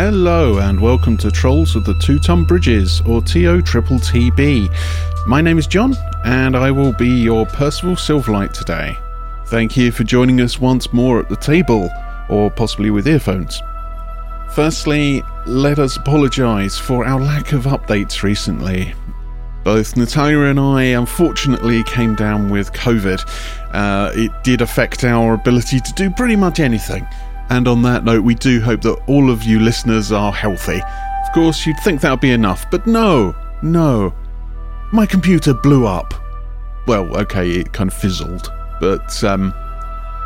Hello and welcome to Trolls of the Two Ton Bridges, or TO Triple TB. My name is John, and I will be your Percival Silverlight today. Thank you for joining us once more at the table, or possibly with earphones. Firstly, let us apologise for our lack of updates recently. Both Natalia and I unfortunately came down with COVID. Uh, it did affect our ability to do pretty much anything. And on that note, we do hope that all of you listeners are healthy. Of course, you'd think that would be enough, but no, no. My computer blew up. Well, okay, it kind of fizzled, but um,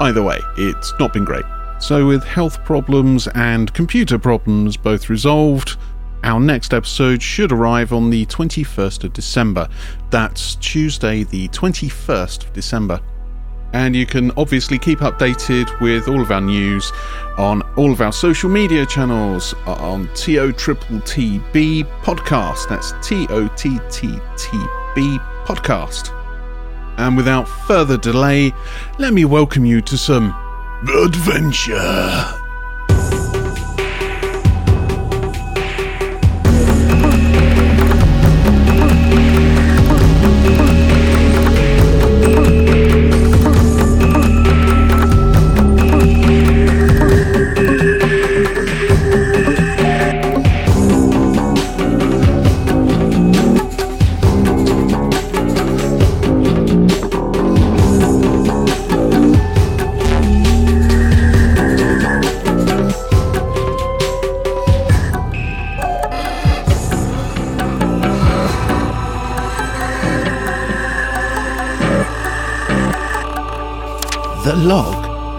either way, it's not been great. So, with health problems and computer problems both resolved, our next episode should arrive on the 21st of December. That's Tuesday, the 21st of December. And you can obviously keep updated with all of our news on all of our social media channels uh, on TO Triple TB Podcast. That's T O T T T B Podcast. And without further delay, let me welcome you to some adventure.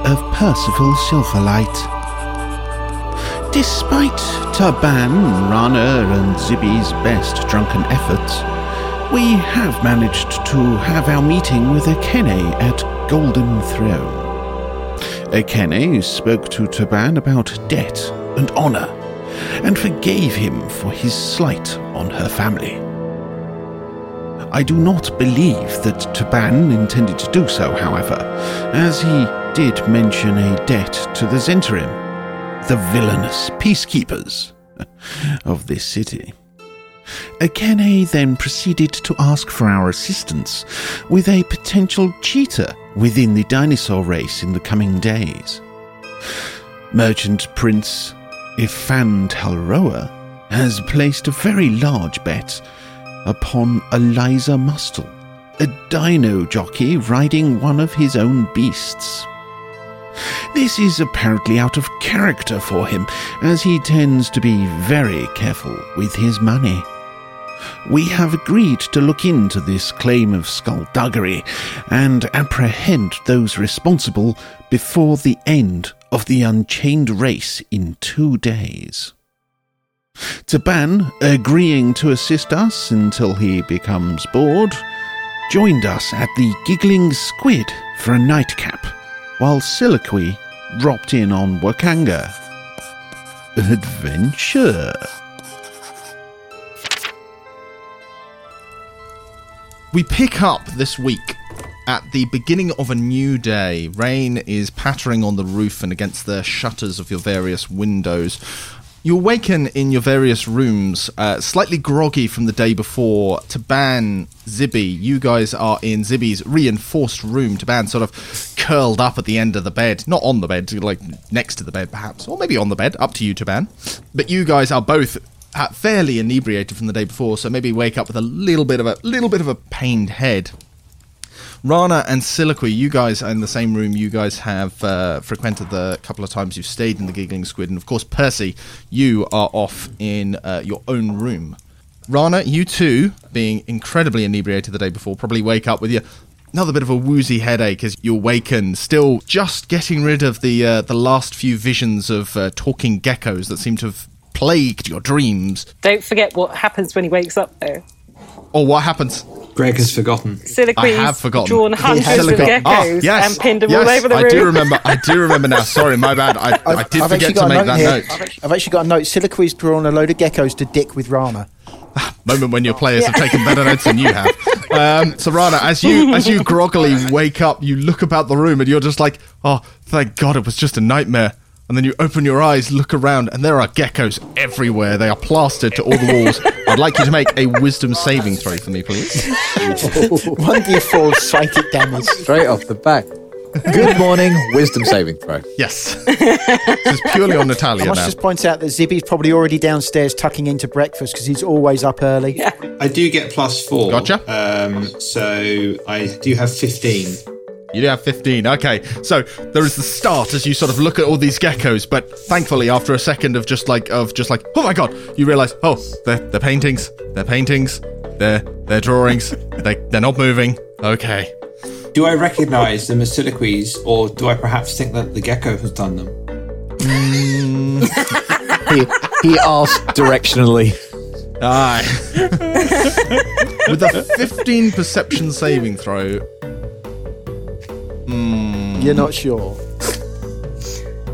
Of Percival Silverlight. Despite Taban, Rana, and Zibby's best drunken efforts, we have managed to have our meeting with Akene at Golden Throne. Akene spoke to Taban about debt and honor, and forgave him for his slight on her family. I do not believe that Taban intended to do so, however, as he did mention a debt to the Zentarim, the villainous peacekeepers of this city. Akene then proceeded to ask for our assistance with a potential cheater within the dinosaur race in the coming days. Merchant Prince Ifan Talroa has placed a very large bet upon Eliza Mustel, a dino jockey riding one of his own beasts. This is apparently out of character for him, as he tends to be very careful with his money. We have agreed to look into this claim of skullduggery and apprehend those responsible before the end of the Unchained race in two days. Taban, agreeing to assist us until he becomes bored, joined us at the Giggling Squid for a nightcap, while Siliqui dropped in on Wakanga. Adventure. We pick up this week at the beginning of a new day. Rain is pattering on the roof and against the shutters of your various windows. You awaken in your various rooms, uh, slightly groggy from the day before. Taban, Zibby, you guys are in Zibby's reinforced room. Taban sort of curled up at the end of the bed, not on the bed, like next to the bed, perhaps, or maybe on the bed. Up to you, Taban. But you guys are both uh, fairly inebriated from the day before, so maybe wake up with a little bit of a little bit of a pained head. Rana and Siliqui, you guys are in the same room. You guys have uh, frequented the couple of times you've stayed in the Giggling Squid. And of course, Percy, you are off in uh, your own room. Rana, you too, being incredibly inebriated the day before, probably wake up with another bit of a woozy headache as you awaken, still just getting rid of the uh, the last few visions of uh, talking geckos that seem to have plagued your dreams. Don't forget what happens when he wakes up, though. Or what happens? Greg has forgotten. I have Siliqui's forgotten. drawn hundreds has of geckos Ah, yes, and pinned them yes, all over the room. I do remember. I do remember now. Sorry, my bad. I, I did I've forget actually to got a make note that here. note. I've actually got a note. Siliqui's drawn a load of geckos to dick with Rama. Moment when your players have taken better notes than you have. Um, so Rana, as you as you groggily wake up, you look about the room and you're just like, oh, thank God, it was just a nightmare. And then you open your eyes, look around, and there are geckos everywhere. They are plastered to all the walls. I'd like you to make a wisdom saving throw for me, please. 1d4 psychic damage. Straight off the back. Good morning, wisdom saving throw. Yes. this is purely on Natalia I must now. just point out that Zibby's probably already downstairs tucking into breakfast because he's always up early. I do get plus four. Gotcha. Um, so I do have 15. You do have 15. Okay. So there is the start as you sort of look at all these geckos, but thankfully after a second of just like of just like, oh my god, you realise, oh, they're, they're paintings. They're paintings. They're they're drawings. they they're not moving. Okay. Do I recognise them as siliquies, or do I perhaps think that the gecko has done them? Mm. He, he asked directionally. Aye. With a 15 perception saving throw, You're not sure.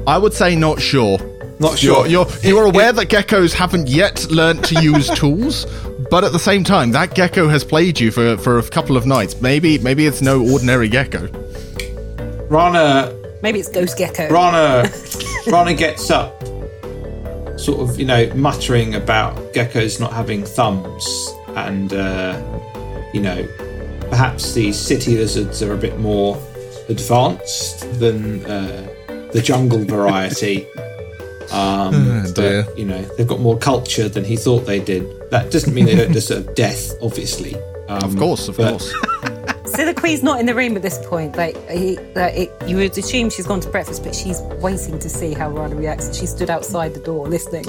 I would say not sure. Not You're, sure. you're, you're aware that geckos haven't yet learnt to use tools, but at the same time, that gecko has played you for, for a couple of nights. Maybe maybe it's no ordinary gecko. Rana, Maybe it's Ghost Gecko. Rana, Rana gets up, sort of, you know, muttering about geckos not having thumbs, and uh, you know, perhaps the city lizards are a bit more advanced than uh, the jungle variety. Um, dear. but, you know, they've got more culture than he thought they did. That doesn't mean they don't deserve death, obviously. Um, Of course, of but- course. Siliqui's not in the room at this point. Like, he, like it, you would assume she's gone to breakfast, but she's waiting to see how Rana reacts. She stood outside the door listening.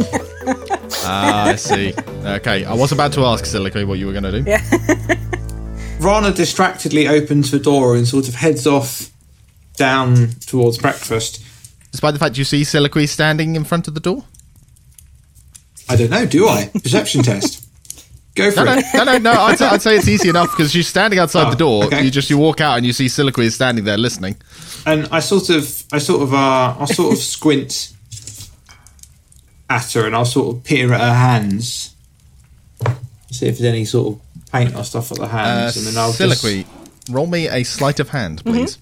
Ah, I see. Okay, I was about to ask Silico what you were going to do. Yeah. Rana distractedly opens the door and sort of heads off down towards breakfast. Despite the fact you see Siliqui standing in front of the door? I don't know, do I? Perception test. Go for No, no, it. no, no, no. I'd, say- I'd say it's easy enough because she's standing outside Oh, the door. okay. You just you walk out and you see Siliqui is standing there listening. And I sort of, I sort of, uh, I'll sort of squint at her and I'll sort of peer at her hands, see if there's any sort of paint or stuff at the Uh, hands, and then I'll just- Siliqui, roll me a sleight of hand, please.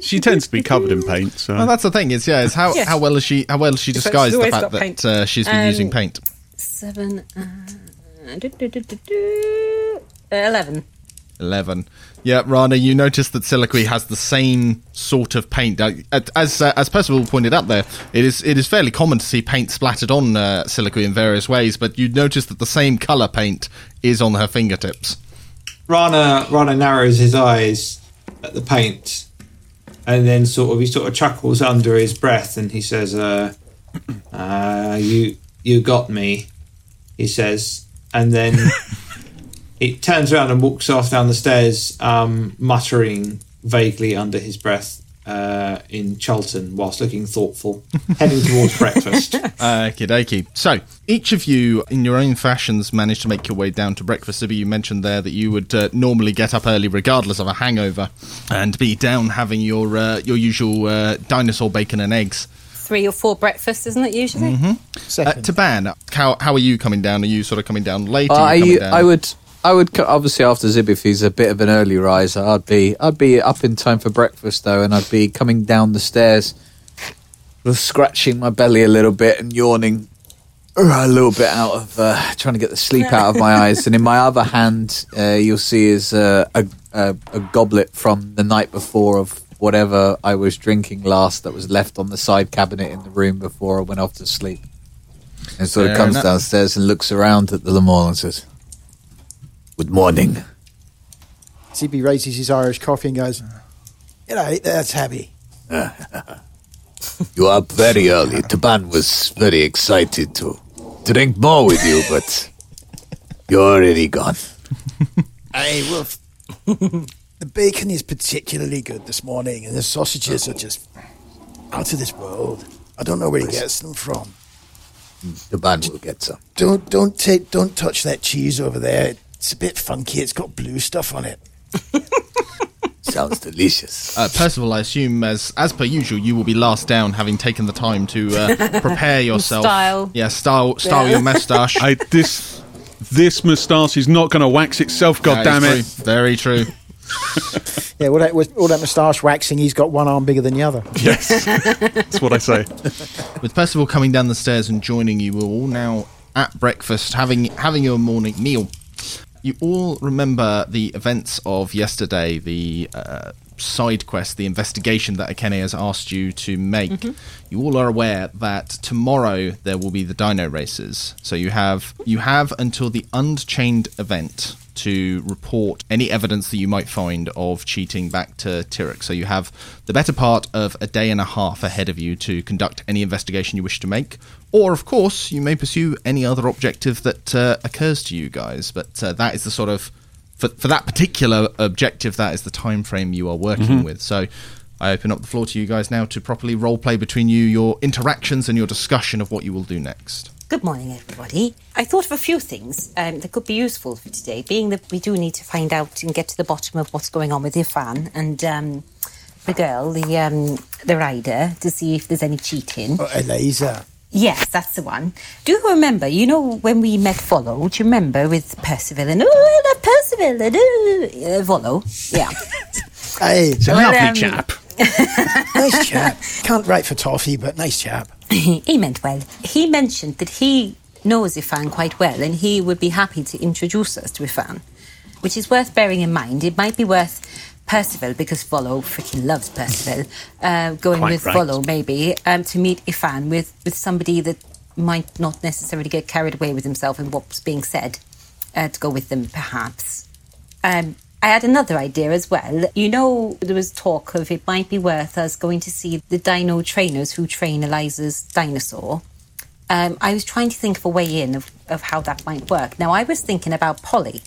She tends to be covered in paint, so. Well, that's the thing. Is yeah, is how Yes. how well is she how well has she She's disguised the fact that paint. uh, she's been Um, using paint. Seven. Uh, do, do, do, do, do, uh, Eleven. 11. Yeah, Rana, you notice that Siliqui has the same sort of paint. Uh, As uh, as Percival pointed out there, it is it is fairly common to see paint splattered on uh, Siliqui in various ways, but you notice that the same colour paint is on her fingertips. Rana Rana narrows his eyes at the paint, and then sort of he sort of chuckles under his breath, and he says, uh, uh, "You you got me," he says, and then he turns around and walks off down the stairs, um, muttering vaguely under his breath. Uh, in Charlton, whilst looking thoughtful, heading towards breakfast. Okie dokie. So, each of you, in your own fashions, managed to make your way down to breakfast. Sibby, you mentioned there that you would uh, normally get up early regardless of a hangover and be down having your uh, your usual uh, dinosaur bacon and eggs. Three or four breakfasts, isn't it usually? Uh, Second. Taban, how, how are you coming down? Are you sort of coming down late? Uh, Are I, you coming down? I would, I would obviously after Zib, if he's a bit of an early riser, I'd be, I'd be up in time for breakfast though, and I'd be coming down the stairs, scratching my belly a little bit and yawning uh, a little bit out of uh, trying to get the sleep out of my eyes. And in my other hand, uh, you'll see is uh, a, a a goblet from the night before of whatever I was drinking last that was left on the side cabinet in the room before I went off to sleep. And sort of Fair comes enough. downstairs and looks around at the Le and says, Good morning. Zibby raises his Irish coffee and goes, You know, that's happy. You are up very early. Taban was very excited to drink more with you, but you're already gone. Hey, well, the bacon is particularly good this morning, and the sausages are just out of this world. I don't know where he gets them from. Hmm. Taban will get some. Don't don't take don't touch that cheese over there. It's a bit funky. It's got blue stuff on it. Sounds delicious. Uh, Percival, I assume, as as per usual, you will be last down, having taken the time to uh, prepare yourself. Style. Yeah, style, style Yeah. your moustache. I, this this moustache is not going to wax itself. God That damn is it! true. Very true. Yeah, all that, all that moustache waxing, he's got one arm bigger than the other. Yes, that's what I say. With Percival coming down the stairs and joining you, we're all now at breakfast, having having your morning meal. You all remember the events of yesterday, the uh, side quest, the investigation that Akene has asked you to make. You all are aware that tomorrow there will be the dino races. So you have you have until the Unchained event to report any evidence that you might find of cheating back to Tyrrek. So you have the better part of a day and a half ahead of you to conduct any investigation you wish to make. Or, of course, you may pursue any other objective that uh, occurs to you guys. But uh, that is the sort of for, for that particular objective, that is the time frame you are working with. So I open up the floor to you guys now to properly role play between you, your interactions and your discussion of what you will do next. Good morning, everybody. I thought of a few things um, that could be useful for today, being that we do need to find out and get to the bottom of what's going on with Irfan and um, the girl, the um, the rider, to see if there's any cheating. Oh, Eliza. Yes, that's the one. Do you remember, you know, when we met Volo, do you remember with Percival and, oh, I love Percival and, oh, uh, Volo? Yeah. Hey, It's a Well, lovely um, chap. nice chap. Can't write for toffee, but nice chap. he meant well. He mentioned that he knows Ifan quite well and he would be happy to introduce us to Ifan, which is worth bearing in mind. It might be worth Percival, because Volo freaking loves Percival, uh, going Quite with right. Volo maybe um, to meet Ifan with, with somebody that might not necessarily get carried away with himself and what's being said, uh, to go with them perhaps. Um, I had another idea as well. You know, there was talk of it might be worth us going to see the dino trainers who train Eliza's dinosaur. Um, I was trying to think of a way in of, of how that might work. Now, I was thinking about Polly.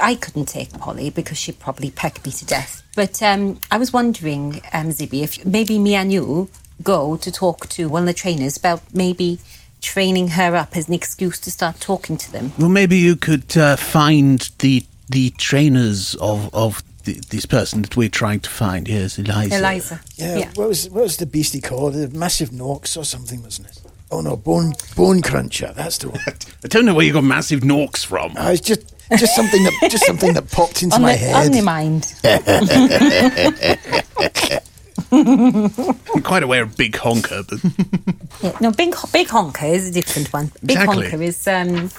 I couldn't take Polly because she'd probably peck me to death. But um, I was wondering, um, Zibby, if maybe me and you go to talk to one of the trainers about maybe training her up as an excuse to start talking to them. Well, maybe you could uh, find the the trainers of of th- this person that we're trying to find. Yes, Eliza. Eliza. Yeah, What was what was the beastie called? The massive Norks or something, wasn't it? Oh no, bone bone cruncher. That's the one. I don't know where you got massive norks from. Oh, it's just just something that just something that popped into On, my the, head. on your mind. I'm quite aware of Big Honker, but Yeah, no, Big, Big Honker is a different one. Big Exactly. Honker is, um,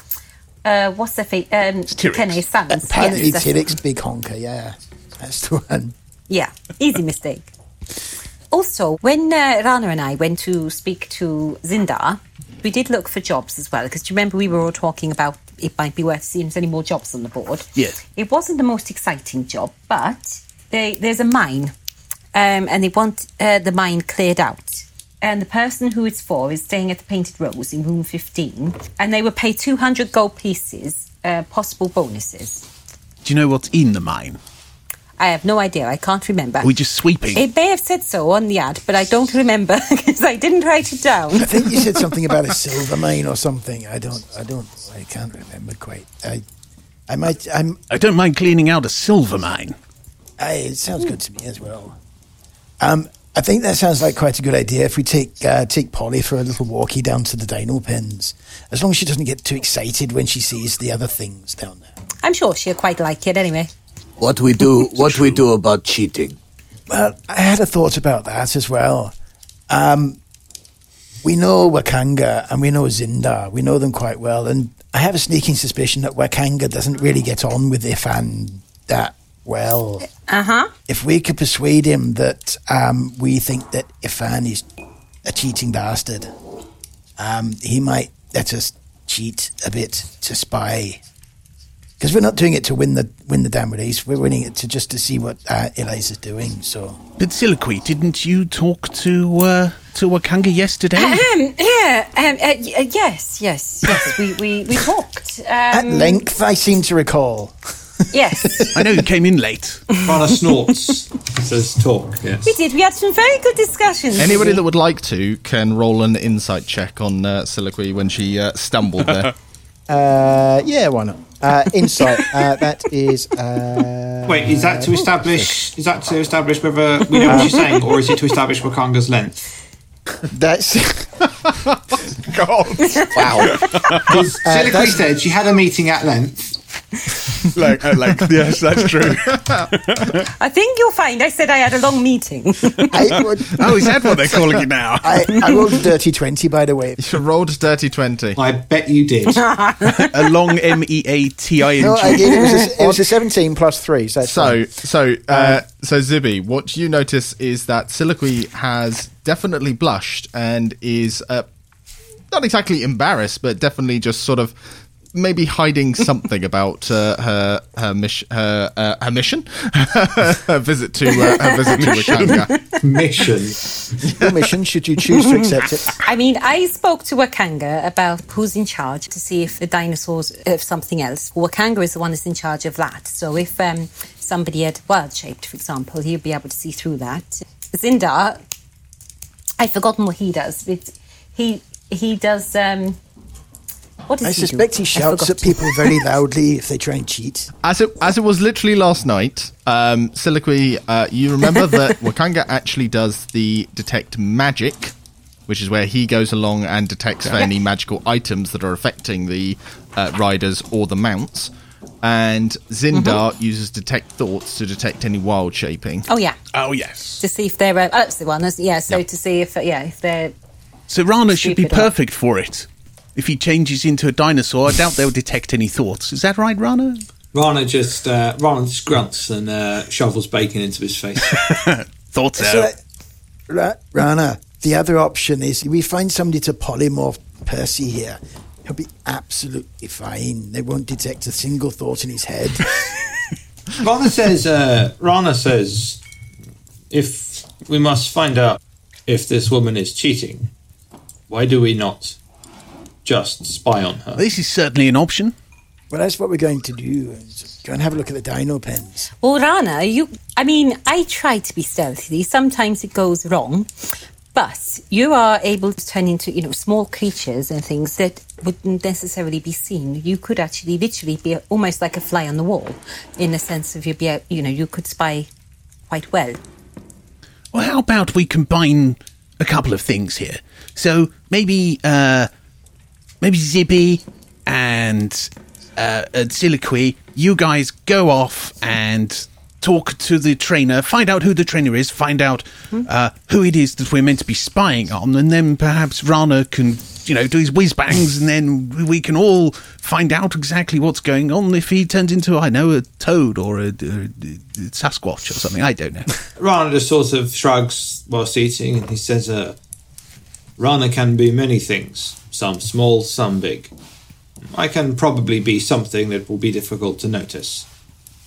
uh, what's the face? Um, T-Rex. Kenny's sons. Apparently, Yes, T-Rex big honker. Yeah, that's the one. Yeah, easy mistake. Also, when uh, Rana and I went to speak to Zindar, we did look for jobs as well, because do you remember we were all talking about it might be worth seeing if there's any more jobs on the board? Yes. It wasn't the most exciting job, but they, there's a mine, um, and they want uh, the mine cleared out. And the person who it's for is staying at the Painted Rose in room 15, and they will pay 200 gold pieces, uh, possible bonuses. Do you know what's in the mine? I have no idea, I can't remember. We're just sweeping? It may have said so on the ad, but I don't remember because I didn't write it down. I think you said something about a silver mine or something. I don't. I don't. I can't remember quite. I. I might. I'm. I don't mind cleaning out a silver mine. I, it sounds good to me as well. Um, I think that sounds like quite a good idea. If we take uh, take Polly for a little walkie down to the dino pens, as long as she doesn't get too excited when she sees the other things down there. I'm sure she'll quite like it anyway. What we do? What we do about cheating? Well, I had a thought about that as well. Um, we know Wakanga and we know Zindar. We know them quite well, and I have a sneaking suspicion that Wakanga doesn't really get on with Ifan that well. Uh huh. if we could persuade him that um, we think that Ifan is a cheating bastard, um, he might let us cheat a bit to spy. Because we're not doing it to win the win the damn race. We're winning it to just to see what uh, Eliza's doing. So But Siliqui, didn't you talk to uh, to Wakanga yesterday? Um, yeah. Um, uh, uh, yes. Yes. Yes. we we we talked. at Um, length, I seem to recall. Yes. I know you came in late. Rana snorts, says talk, yes. We did. We had some very good discussions. Anybody that would like to can roll an insight check on uh, Siliqui when she uh, stumbled there. Uh, yeah, why not? Uh, insight. uh, that is. Uh, Wait, is that to establish? Is that to establish whether we know what she's saying, or is it to establish Wakanga's length? That's. God. wow. Because Siliqui that's- said she had a meeting at length. like, uh, like, yes, that's true. I think you'll find I said I had a long meeting. I, would, Oh, is that what they're calling it now? I, I rolled a dirty 20, by the way. You rolled a dirty 20. I bet you did. a long M E A T I N G. No, I did. It was, a, it was a 17 plus 3. So, So, fine. so, uh, so Zibby, what you notice is that Siliqui has definitely blushed and is uh, not exactly embarrassed, but definitely just sort of maybe hiding something about uh, her her, mission her, uh, her mission, her visit to uh, her visit to Wakanga. Mission. your mission, should you choose to accept it. I mean, I spoke to Wakanga about who's in charge to see if the dinosaurs, if something else. Wakanga is the one that's in charge of that. So if um, somebody had wild shaped, for example, he'd be able to see through that. Zindar, I've forgotten what he does. It, he he does. Um, what does I he do? suspect he shouts at people very loudly if they try and cheat. As it as it was literally last night, um, Siliqui, uh, you remember that Wakanga actually does the detect magic, which is where he goes along and detects for any magical items that are affecting the uh, riders or the mounts. And Zindar uses detect thoughts to detect any wild shaping. Oh yeah, Oh, yes. to see if they're. Uh, oh, that's the one. that's- Yeah, so to see if uh, yeah if they're. So Rana should be Stupid, huh? perfect for it. If he changes into a dinosaur, I doubt they'll detect any thoughts. Is that right, Rana? Rana just uh, Rana just grunts and uh, shovels bacon into his face. Thoughts So, out. Ra- Rana, the other option is we find somebody to polymorph Percy here. He'll be absolutely fine. They won't detect a single thought in his head. Rana says. Uh, Rana says, if we must find out if this woman is cheating, why do we not just spy on her? This is certainly an option. well, that's what we're going to do. is Go and have a look at the dino pens. Well, Rana, you. I mean, I try to be stealthy. Sometimes it goes wrong, but you are able to turn into, you know, small creatures and things that wouldn't necessarily be seen. You could actually, literally, be almost like a fly on the wall, in the sense of you be, you know, you could spy quite well. Well, how about we combine a couple of things here? So maybe, uh, maybe Zippy and uh, and Siliqui, you guys go off and talk to the trainer, find out who the trainer is, find out uh, who it is that we're meant to be spying on, and then perhaps Rana can, you know, do his whiz bangs, and then we can all find out exactly what's going on if he turns into, I know, a toad or a, a, a Sasquatch or something. I don't know. Rana just sort of shrugs whilst eating and he says, uh, Rana can be many things, some small, some big. I can probably be something that will be difficult to notice.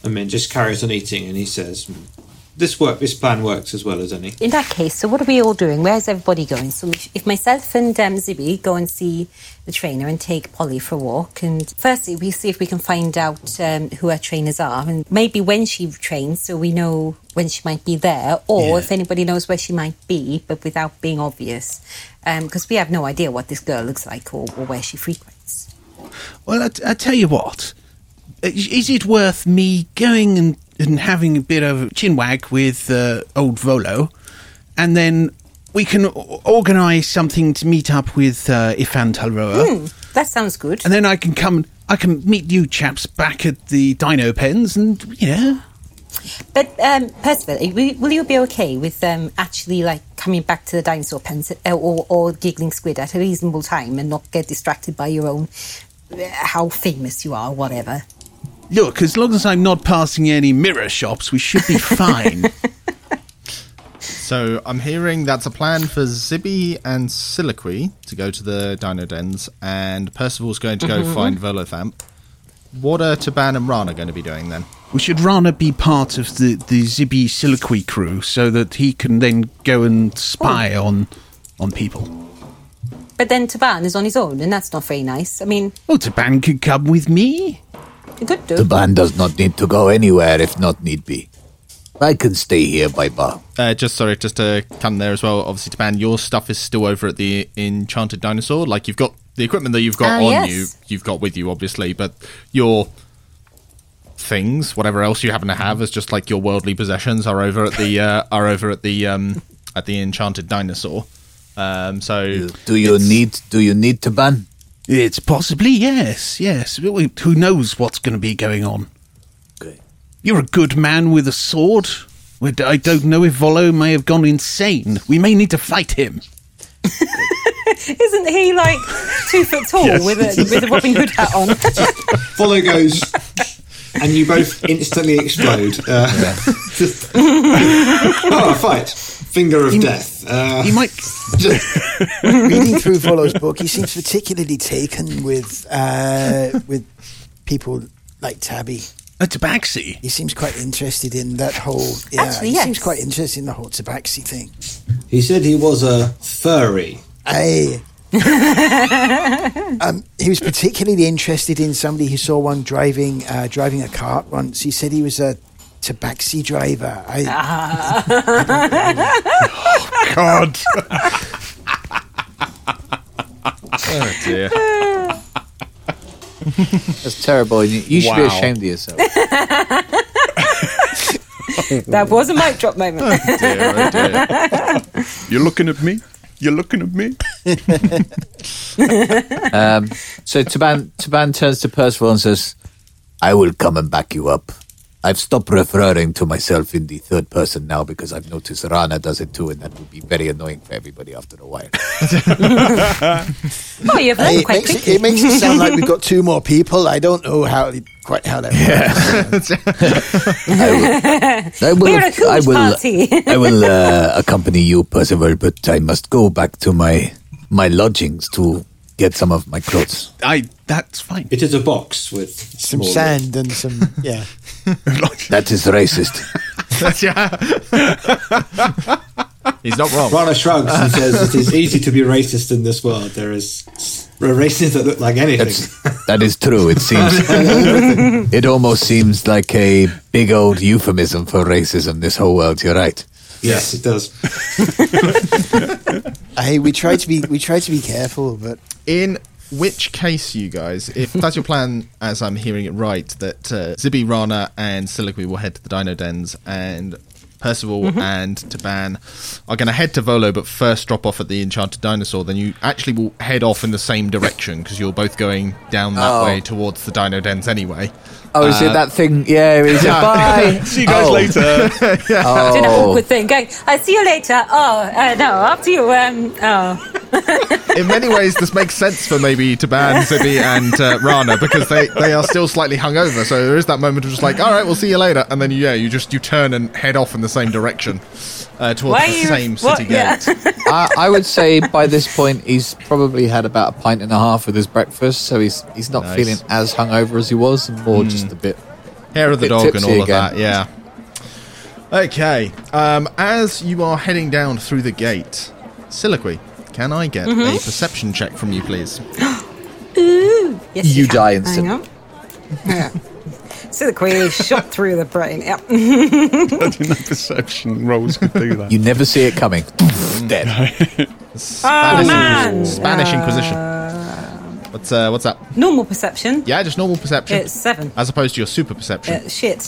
Mean, just carries on eating and he says, "Hmm, this work, this plan works as well as any. In that case, so what are we all doing? Where's everybody going? So if, if myself and um, Zibby go and see the trainer and take Polly for a walk, and firstly we see if we can find out um, who our trainers are, and maybe when she trains, so we know when she might be there, or if anybody knows where she might be, but without being obvious, because we have no idea what this girl looks like or, or where she frequents. Well, I, I tell you what. Is is it worth me going and, and having a bit of chinwag with uh, old Volo, and then we can organise something to meet up with uh, Ifan Talroa, That sounds good. and then I can come. I can meet you chaps back at the Dino Pens, and yeah, But um, Percival, will, will you be okay with um, actually like coming back to the dinosaur pens uh, or, or giggling squid at a reasonable time and not get distracted by your own uh, how famous you are, whatever? Look. As long as I'm not passing any mirror shops, we should be fine. So I'm hearing that's a plan for Zibby and Siliqui to go to the Dino Dens, and Percival's going to go mm-hmm. find Volothamp. What are Taban and Rana going to be doing then? We should Rana be part of the, the Zibby Siliqui crew so that he can then go and spy oh. on on people. But then Taban is on his own, and that's not very nice. I mean, Oh, Taban could come with me. You could do. The band does not need to go anywhere if not need be. I can stay here by bar. Uh, just sorry, just to come there as well. Obviously, Taban, your stuff is still over at the Enchanted Dinosaur. Like you've got the equipment that you've got Ah, on yes. you, you've got with you, obviously, but your things, whatever else you happen to have, is just like your worldly possessions, are over at the uh, are over at the um, at the Enchanted Dinosaur. Um, so Do you need do you need to ban? It's possibly yes, yes. Who knows what's going to be going on? You're a good man with a sword. I don't know if Volo may have gone insane. We may need to fight him. Isn't he like two foot tall with a with a Robin Hood hat on? Follow goes, and you both instantly explode. Uh, just- oh, fight! Finger of death. Uh, He might. Reading through Volo's book, he seems particularly taken with uh, with people like Tabby. A tabaxi. He seems quite interested in that whole. Yeah, Actually, he seems quite interested in the whole tabaxi thing. he said he was a furry. Aye. um, he was particularly interested in somebody who saw one driving uh, driving a cart once. He said he was a tabaxi driver. I, God. Oh dear. That's terrible. You, you should be ashamed of yourself. that was a mic drop moment. dear, oh dear. You're looking at me? You're looking at me? Um, so Taban, Taban turns to Percival and says, I will come and back you up. I've stopped referring to myself in the third person now because I've noticed Rana does it too, and that would be very annoying for everybody after a while. Oh, you've learned it, quite makes it, quickly. it makes it sound like we've got two more people. I don't know how quite how that works. I will, We're a huge I will, party. I will uh, accompany you, Percival, but I must go back to my my lodgings to get some of my clothes. I. That's fine. It is a box with Some small- sand and some yeah. That is racist. That's yeah. He's not wrong. Rana shrugs and says, "It is easy to be racist in this world. There is racists that look like anything." That's, that is true. It seems. it almost seems like a big old euphemism for racism. This whole world. You're right. yes, it does. Hey, we try to be we try to be careful, but In which case, you guys, if that's your plan, as I'm hearing it right, that uh, Zibby, Rana, and Siliqui will head to the Dino Dens, and Percival and Taban are going to head to Volo, but first drop off at the Enchanted Dinosaur. Then you actually will head off in the same direction because you're both going down that Oh. way towards the Dino Dens anyway. Oh, is it that thing? Yeah. Is it? Bye. See you guys Oh. later. Do that Oh. awkward thing. Going, I'll see you later. Oh, uh, no, after you. Um, oh. In many ways, this makes sense for maybe Taban, Zibby, and uh, Rana because they, they are still slightly hungover. So there is that moment of just like, all right, we'll see you later, and then yeah, you just you turn and head off in the same direction uh, towards Why the are you- same what? city Yeah. gate. I, I would say by this point he's probably had about a pint and a half with his breakfast, so he's he's not Nice. feeling as hungover as he was, and more just a bit. Hair of the dog and all of again. that, yeah. Okay, um, as you are heading down through the gate, Siliqui, can I get Mm-hmm. a perception check from you, please? Ooh, yes, You can. die Hang instantly. on. Yeah. So the queen shot through the brain. Yep. I didn't know perception rolls could do that. You never see it coming. Dead. Oh, man. Spanish Inquisition. What's uh, what's that? Normal perception. Yeah, just normal perception, It's seven. as opposed to your super perception. Uh, shit.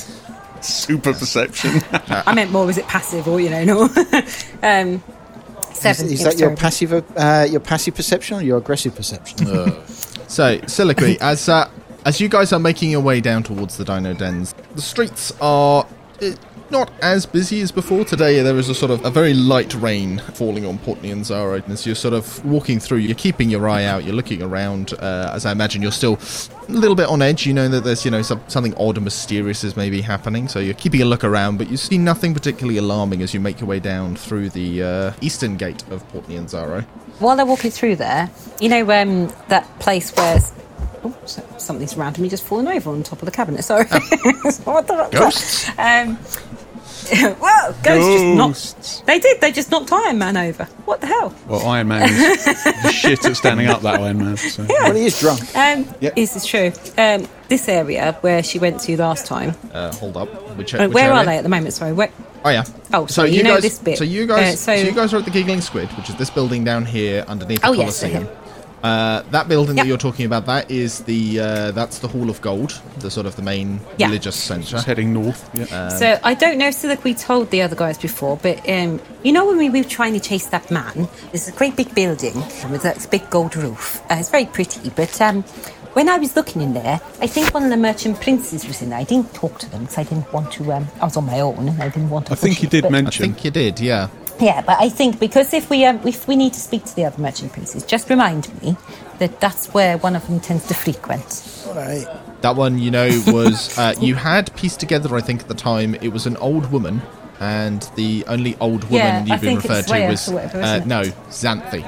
Super perception. I meant more, was it passive or, you know, no? um, is, seven. is It that your passive uh, your passive perception or your aggressive perception? So, Siliqui, as uh, as you guys are making your way down towards the Dino Dens, the streets are uh, not as busy as before. Today, there is a sort of a very light rain falling on Port Nyanzaru. And as you're sort of walking through, you're keeping your eye out. You're looking around. Uh, as I imagine, you're still a little bit on edge. You know that there's you know some, something odd and mysterious is maybe happening. So you're keeping a look around, but you see nothing particularly alarming as you make your way down through the uh, eastern gate of Port Nyanzaru. While they're walking through there, you know um, that place where... Oh, something's randomly just fallen over on top of the cabinet. Sorry. what the fuck Ghosts? Um, well, ghosts, just knocked... They did. They just knocked Iron Man over. What the hell? Well, Iron Man is shit at standing up that Iron man. So. well, he is drunk. Um, Yep. Is this true? Um, this area where she went to last time. Uh, hold up. Which, Uh, which where are they at the moment? Sorry. Where, Oh yeah. Oh, so you you know guys, this bit. So you guys, Uh, so, so- you guys are at the Giggling Squid, which is this building down here underneath the Oh, Colosseum. okay. Uh, that building Yep. that you're talking about, that is the uh, that's the Hall of Gold, the sort of the main Yeah. religious centre. Just heading north. Yeah. so I don't know if like we told the other guys before, but um, you know when we were trying to chase that man, there's a great big building with that big gold roof. Uh, it's very pretty, but um, when I was looking in there, I think one of the merchant princes was in there. I didn't talk to them because I didn't want to. Um, I was on my own and I didn't want to. I think you it, did mention. I think you did, yeah. Yeah, but I think because if we um, if we need to speak to the other merchant princes, just remind me that that's where one of them tends to frequent. All right. That one, you know, was uh, you had pieced together. I think at the time it was an old woman, and the only old woman Yeah, you've been referred to was uh, no Zhanthi.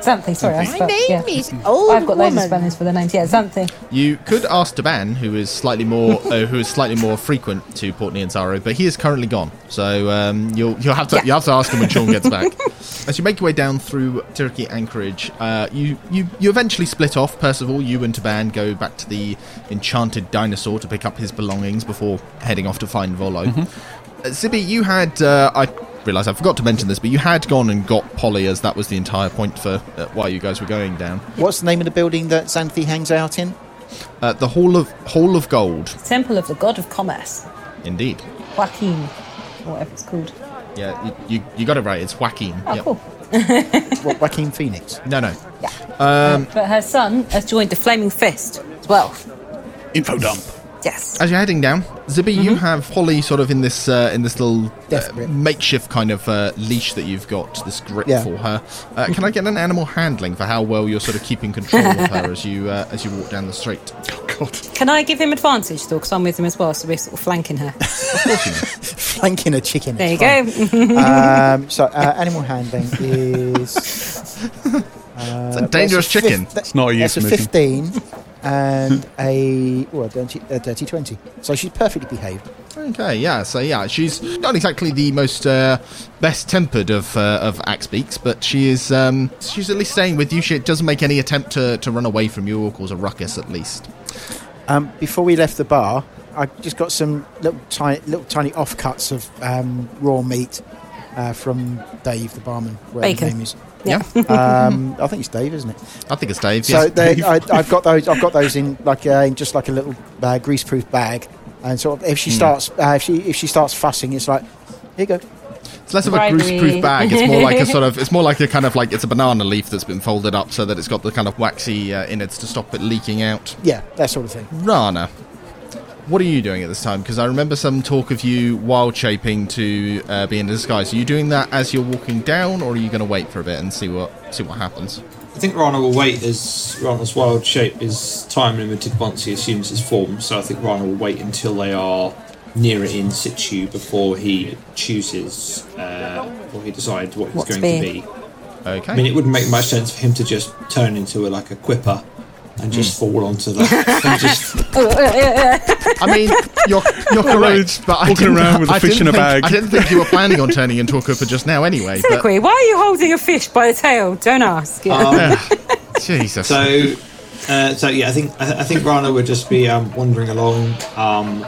Something. Sorry, I My spelled, name yeah. is Old I've got loads of Woman. spellings for the names. Yeah, something. You could ask Taban, who is slightly more uh, who is slightly more frequent to Port Nyanzaru, but he is currently gone. So um, you'll you'll have to Yeah. you have to ask him when Sean gets back. As you make your way down through Tiryki Anchorage, uh, you, you you eventually split off. Percival, you and Taban go back to the enchanted dinosaur to pick up his belongings before heading off to find Volo. Uh, Zibby, you had uh, I realise I forgot to mention this, but you had gone and got Polly, as that was the entire point for uh, why you guys were going down. What's the name of the building that Zhanthi hangs out in? Uh, the Hall of Hall of Gold, Temple of the God of Commerce, indeed. Waukeen, or whatever it's called. Yeah, you, you, you got it right. It's Waukeen. Oh, Yep. cool. What, Joaquin Phoenix? No, no. Um, but her son has joined the Flaming Fist as well. Info dump. Yes. As you're heading down, Zibby, you have Polly sort of in this uh, in this little uh, makeshift kind of uh, leash that you've got, this grip Yeah. for her. Uh, can I get an animal handling for how well you're sort of keeping control of her as you uh, as you walk down the street? Can I give him advantage though? Because I'm with him as well, so we're sort of flanking her. Flanking a chicken. There you it's go. um, so, uh, animal handling is. Uh, It's a dangerous that's chicken. fif- It's not a That's a 15 and a, well, a dirty, a dirty 20. So she's perfectly behaved. Okay, yeah. So yeah, she's not exactly the most uh, best tempered of uh, of axe beaks, but she is um, she's at least staying with you. She doesn't make any attempt to, to run away from you or cause a ruckus, at least. Um, before we left the bar, I just got some little tiny, little tiny offcuts of um, raw meat uh, from Dave, the barman. Whatever Bacon. his name is. Yeah, Um, I think it's Dave, isn't it? I think it's Dave. So yes. they, I, I've got those. I've got those in like uh, in just like a little uh, greaseproof bag. And sort of, if she starts, uh, if she if she starts fussing, it's like, here you go. It's less of a greaseproof bag. It's more like a sort of. It's more like a kind of like it's a banana leaf that's been folded up so that it's got the kind of waxy uh, innards to stop it leaking out. Yeah, that sort of thing. Rana, what are you doing at this time? Because I remember some talk of you wild shaping to uh, be in disguise. Are you doing that as you're walking down, or are you going to wait for a bit and see what see what happens? I think Rana will wait as Rana's wild shape is time limited once he assumes his form, so I think Rana will wait until they are nearer in situ before he chooses, uh, or he decides what he's What to going to be. be. Okay. I mean, it wouldn't make much sense for him to just turn into a, like a quipper and just fall onto the. and just, I mean, you're you're correct, but I walking didn't, around with a I fish in a think- bag. I didn't think you were planning on turning into a cooper just now, anyway. But why are you holding a fish by the tail? Don't ask. um, Jesus. So, uh, so yeah, I think I, I think Rana would just be um, wandering along, um,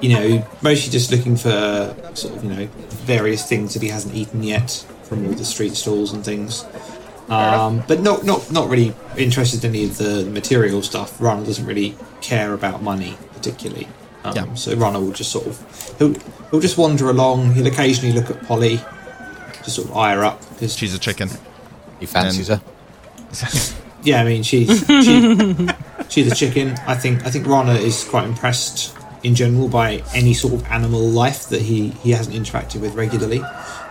you know, mostly just looking for sort of you know various things that he hasn't eaten yet from all the street stalls and things. Um, but not not not really interested in any of the material stuff. Rana doesn't really care about money particularly. Um, Yeah. So Rana will just sort of he'll he'll just wander along. He'll occasionally look at Polly, just sort of eye her up because she's a chicken. He fancies her. Yeah, I mean she's she, she's a chicken. I think I think Rana is quite impressed in general by any sort of animal life that he he hasn't interacted with regularly.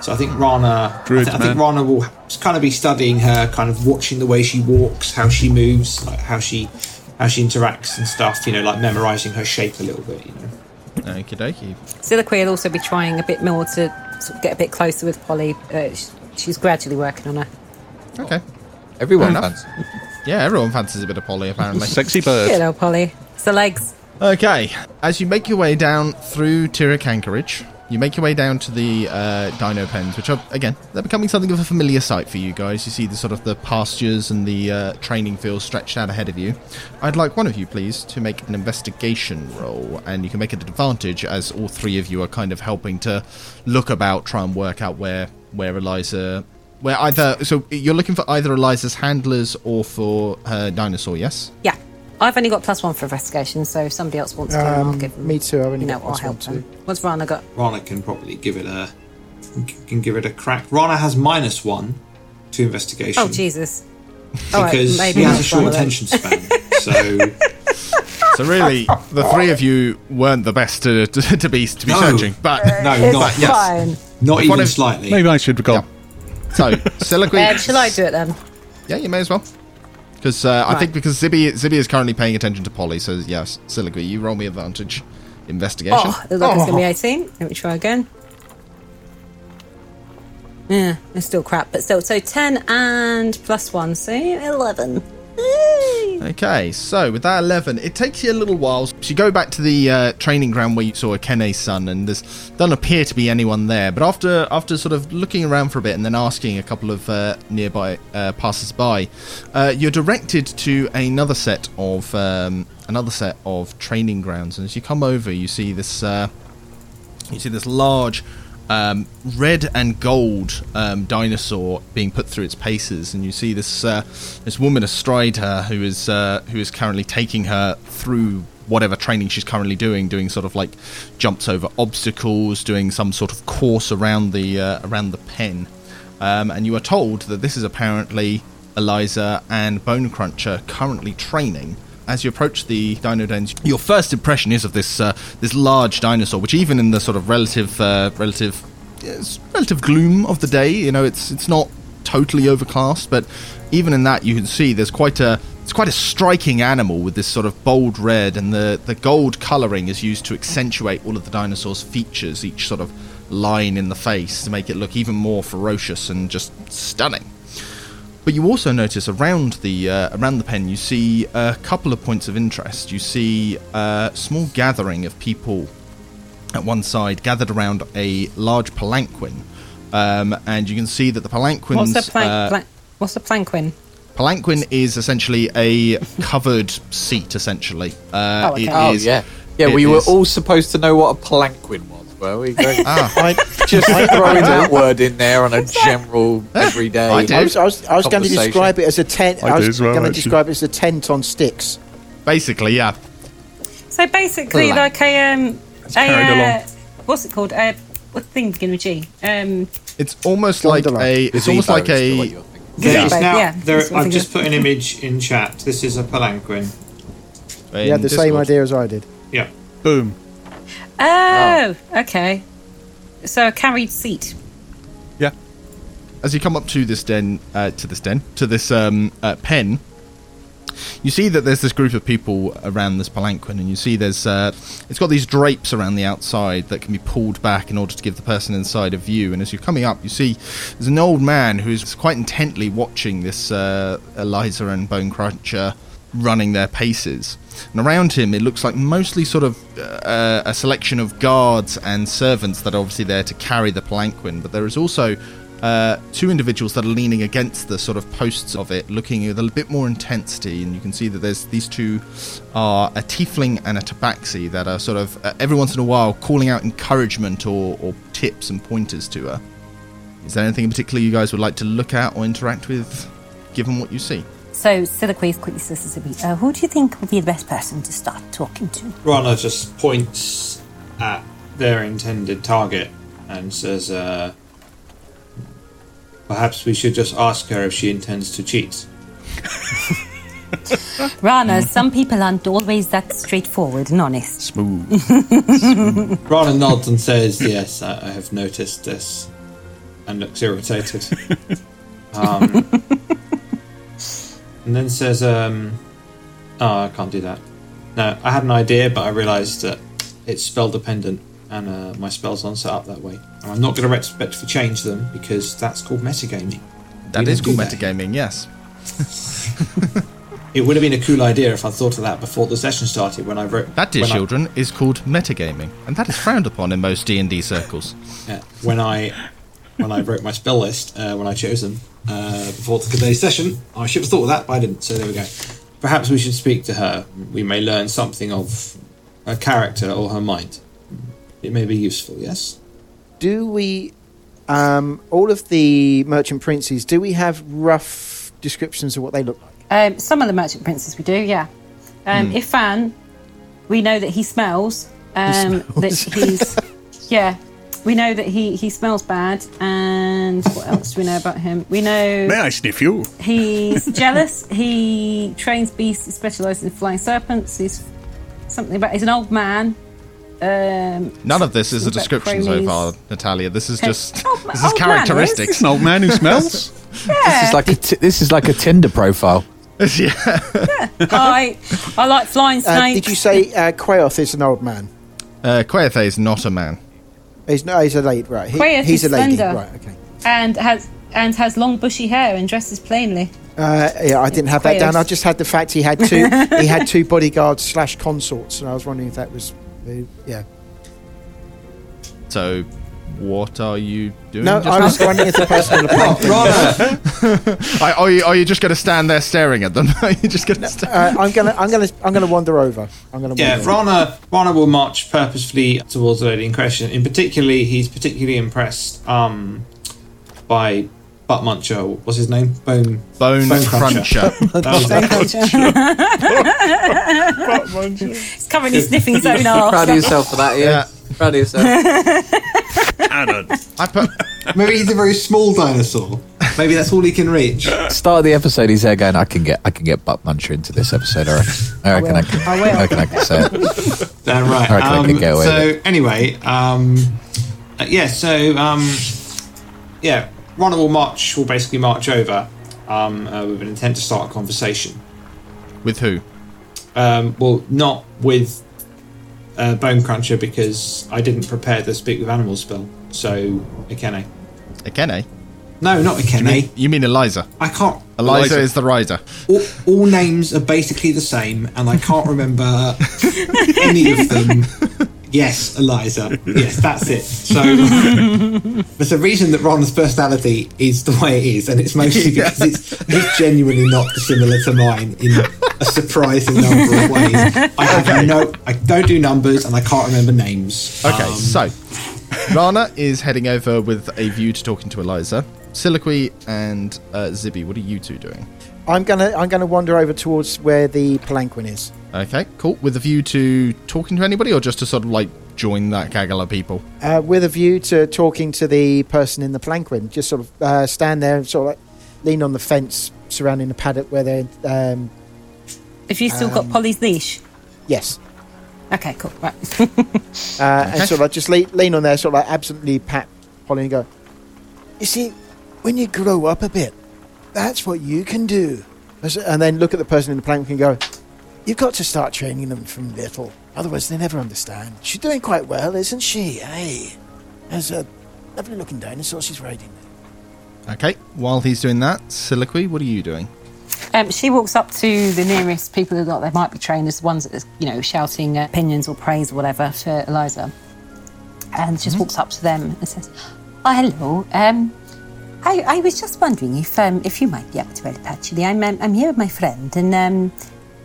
So I think Rana, I, Druid thi- I think. Rana will kind of be studying her, kind of watching the way she walks, how she moves, like how she how she interacts and stuff. You know, like memorizing her shape a little bit. You know. Okie dokie. Siliqui will also be trying a bit more to sort of get a bit closer with Polly. Uh, she's gradually working on her. Okay. Everyone fancies. Yeah, everyone fancies a bit of Polly, apparently. Sexy bird. Hello, Polly. It's the legs. Okay, as you make your way down through Tiryki Anchorage, you make your way down to the uh, dino pens, which are again they're becoming something of a familiar sight for you guys. You see the sort of the pastures and the uh, training fields stretched out ahead of you. I'd like one of you, please, to make an investigation roll, and you can make it an advantage as all three of you are kind of helping to look about, try and work out where where Eliza. Where either so you're looking for either Eliza's handlers or for her dinosaur, yes? Yeah. I've only got plus one for investigation, so if somebody else wants to, go, I'll Um, give them. me too. I've only you know, got I'll help one too. them. What's Rana got? Rana can probably give it a can give it a crack. Rana has minus one to investigation. Oh, Jesus. All right, because maybe he has a short one them. attention span. So So really, the three of you weren't the best to, to, to be to be No. searching, but no, It's not yes. fine. not even of- slightly. Maybe I should have gone. so Soliloquy. Um, shall I do it then? Yeah, you may as well. Because uh, I think because Zibby Zibby is currently paying attention to Polly, so yes, Soliloquy, you roll me advantage. Investigation. Oh, it looks like it's going to be 18. Let me try again. Yeah, it's still crap, but still. So 10 and plus 1, so 11. Okay, so with that 11, it takes you a little while. So you go back to the uh, training ground where you saw Kene's son, and there's doesn't appear to be anyone there. But after after sort of looking around for a bit and then asking a couple of uh, nearby uh, passers-by, uh, you're directed to another set of um, another set of training grounds. And as you come over, you see this uh, you see this large um, red and gold um, dinosaur being put through its paces, and you see this uh, this woman astride her who is uh, who is currently taking her through whatever training she's currently doing, doing sort of like jumps over obstacles, doing some sort of course around the uh, around the pen, um, and you are told that this is apparently Eliza and Bone Cruncher currently training as you approach the dino dens, your first impression is of this uh, this large dinosaur, which even in the sort of relative uh, relative relative gloom of the day, you know, it's it's not totally overcast, but even in that, you can see there's quite a it's quite a striking animal with this sort of bold red, and the the gold colouring is used to accentuate all of the dinosaur's features, each sort of line in the face to make it look even more ferocious and just stunning. But you also notice around the uh, around the pen, you see a couple of points of interest. You see a small gathering of people at one side gathered around a large palanquin, um, and you can see that the palanquins. What's a plank? uh, plank what's a planquin? palanquin is essentially a covered seat. Essentially, uh, Oh, okay. it Oh is- yeah, yeah. it we were all supposed to know what a palanquin was, were we? Greg? Ah, I, Just I- throwing that word in there on a general everyday. I. I was, I was, I was going to describe it as a tent. I I, was well, going to describe it as a tent on sticks. basically, yeah. So basically, Plank. like a. Um, a carried uh. What's it called? Uh, what thing begin with G? Um, It's almost like a. It's almost like Gazebo is what a. you're thinking. There is Yeah. now, Yeah, there, that's what I'm I've just put an image in chat. This is a palanquin. He had the same idea as I did. Yeah. Boom. Oh, okay. So a carried seat. Yeah. as you come up to this den, uh, to this den, to this um, uh, pen, you see that there's this group of people around this palanquin, and you see there's uh, it's got these drapes around the outside that can be pulled back in order to give the person inside a view. And as you're coming up, you see there's an old man who's quite intently watching this uh, Eliza and Bone Cruncher running their paces. And around him, it looks like mostly sort of uh, a selection of guards and servants that are obviously there to carry the palanquin. But there is also uh, two individuals that are leaning against the sort of posts of it, looking with a bit more intensity. And you can see that there's these two are a tiefling and a tabaxi that are sort of uh, every once in a while calling out encouragement or, or tips and pointers to her. Is there anything in particular you guys would like to look at or interact with, given what you see? So Siliquace quickly says to Zibby, uh, who do you think would be the best person to start talking to? Rana just points at their intended target and says, uh, perhaps we should just ask her if she intends to cheat. Rana, some people aren't always that straightforward and honest. Smooth. Rana nods and says, yes, I, I have noticed this, and looks irritated. um, and then says, um, oh, I can't do that. No, I had an idea, but I realised that it's spell dependent, and uh, my spells aren't set up that way. And I'm not going to respectfully change them because that's called metagaming. That We is called that. metagaming, yes. It would have been a cool idea if I thought of that before the session started. When I wrote That, dear when I- children, is called metagaming, and that is frowned upon in most D and D circles. Yeah, when I when I wrote my spell list uh, when I chose them uh, before today's session, I should have thought of that, but I didn't. So there we go. Perhaps we should speak to her. We may learn something of her character or her mind. It may be useful. Yes. Do we, um, all of the merchant princes, do we have rough descriptions of what they look like? Um, some of the merchant princes we do, yeah. Um, Ifan, we know that he smells. Um, smells. That he's, yeah. We know that he, he smells bad, and what else do we know about him? We know May I sniff you? he's jealous. He trains beasts. He specialises in flying serpents. He's something about. He's an old man. Um, None of this is a description so cronies. far, Natalia. This is just Old this is old man characteristics. is. An old man who smells. This is like a t- this is like a Tinder profile. yeah. I I like flying Uh, snakes. did you say uh, Quaoth is an old man? Uh, Quaithe is not a man. He's no, he's a lady, right? He, Quaoth he's is a lady, slender. right? Okay. and has and has long bushy hair and dresses plainly. Uh, yeah, I didn't have that down. I just had the fact he had two. he had two bodyguards slash consorts, and I was wondering if that was, uh, yeah. So, what are you doing? No, I now? was wondering if the person on the plane. Rana, Are, are you, are you just going to stand there staring at them? are you just going to stand? Uh, I'm gonna, I'm gonna, I'm gonna wander over. I'm gonna. yeah, wander over. Rana, Rana will march purposefully towards the lady in question. In particularly, he's particularly impressed um, by Butt Muncher. What's his name? Bone. Bone, Bone cruncher. cruncher. That was it. He's currently sniffing his own arse. Proud of yourself for that, yeah. Proud of yourself. I put. Maybe he's a very small dinosaur. Maybe that's all he can reach. Start of the episode, he's there going, "I can get, I can get butt muncher into this episode. I reckon, I reckon, I, can, I will. I reckon I can say it." Damn right. I reckon I Um, could get away so with anyway, um, uh, yeah. So um, yeah, Rana will march. Will basically march over um, uh, with an intent to start a conversation. With who? Um, well, not with uh, Bone Cruncher because I didn't prepare the speak with animals spell. So Akene. Akene? No, not You mean, Akene. you mean Eliza? I can't. Eliza, Eliza. is the rider. All, all names are basically the same, and I can't remember any of them. Yes, Eliza. Yes, that's it. So there's a reason that Ron's personality is the way it is, and it's mostly because it's, it's genuinely not dissimilar to mine in a surprising number of ways. I have no, I don't do numbers, and I can't remember names. Okay, Um, so Rana is heading over with a view to talking to Eliza. Siliqui and uh, Zibby, what are you two doing? I'm gonna, I'm gonna wander over towards where the palanquin is. Okay, cool. With a view to talking to anybody, or just to sort of like join that gaggle of people? Uh, with a view to talking to the person in the palanquin, just sort of uh, stand there and sort of like lean on the fence surrounding the paddock where they're. Um, Have you still got Polly's leash? yes, Okay, cool. Right. uh, and sort of like just lean, lean on there, sort of like absolutely pat Polly and go. You see, when you grow up a bit, that's what you can do. And then look at the person in the plank and go. You've got to start training them from little, otherwise they never understand. She's doing quite well, isn't she? Hey, there's a lovely-looking dinosaur she's riding. Okay, while he's doing that, Siliqui, what are you doing? Um, she walks up to the nearest people who got they might be trainers, the ones that are, you know shouting uh, opinions or praise or whatever for Eliza, and just walks up to them and says, "Oh, hello. Um, I, I was just wondering if um, if you might be able to help. Actually, I'm um, I'm here with my friend, and um,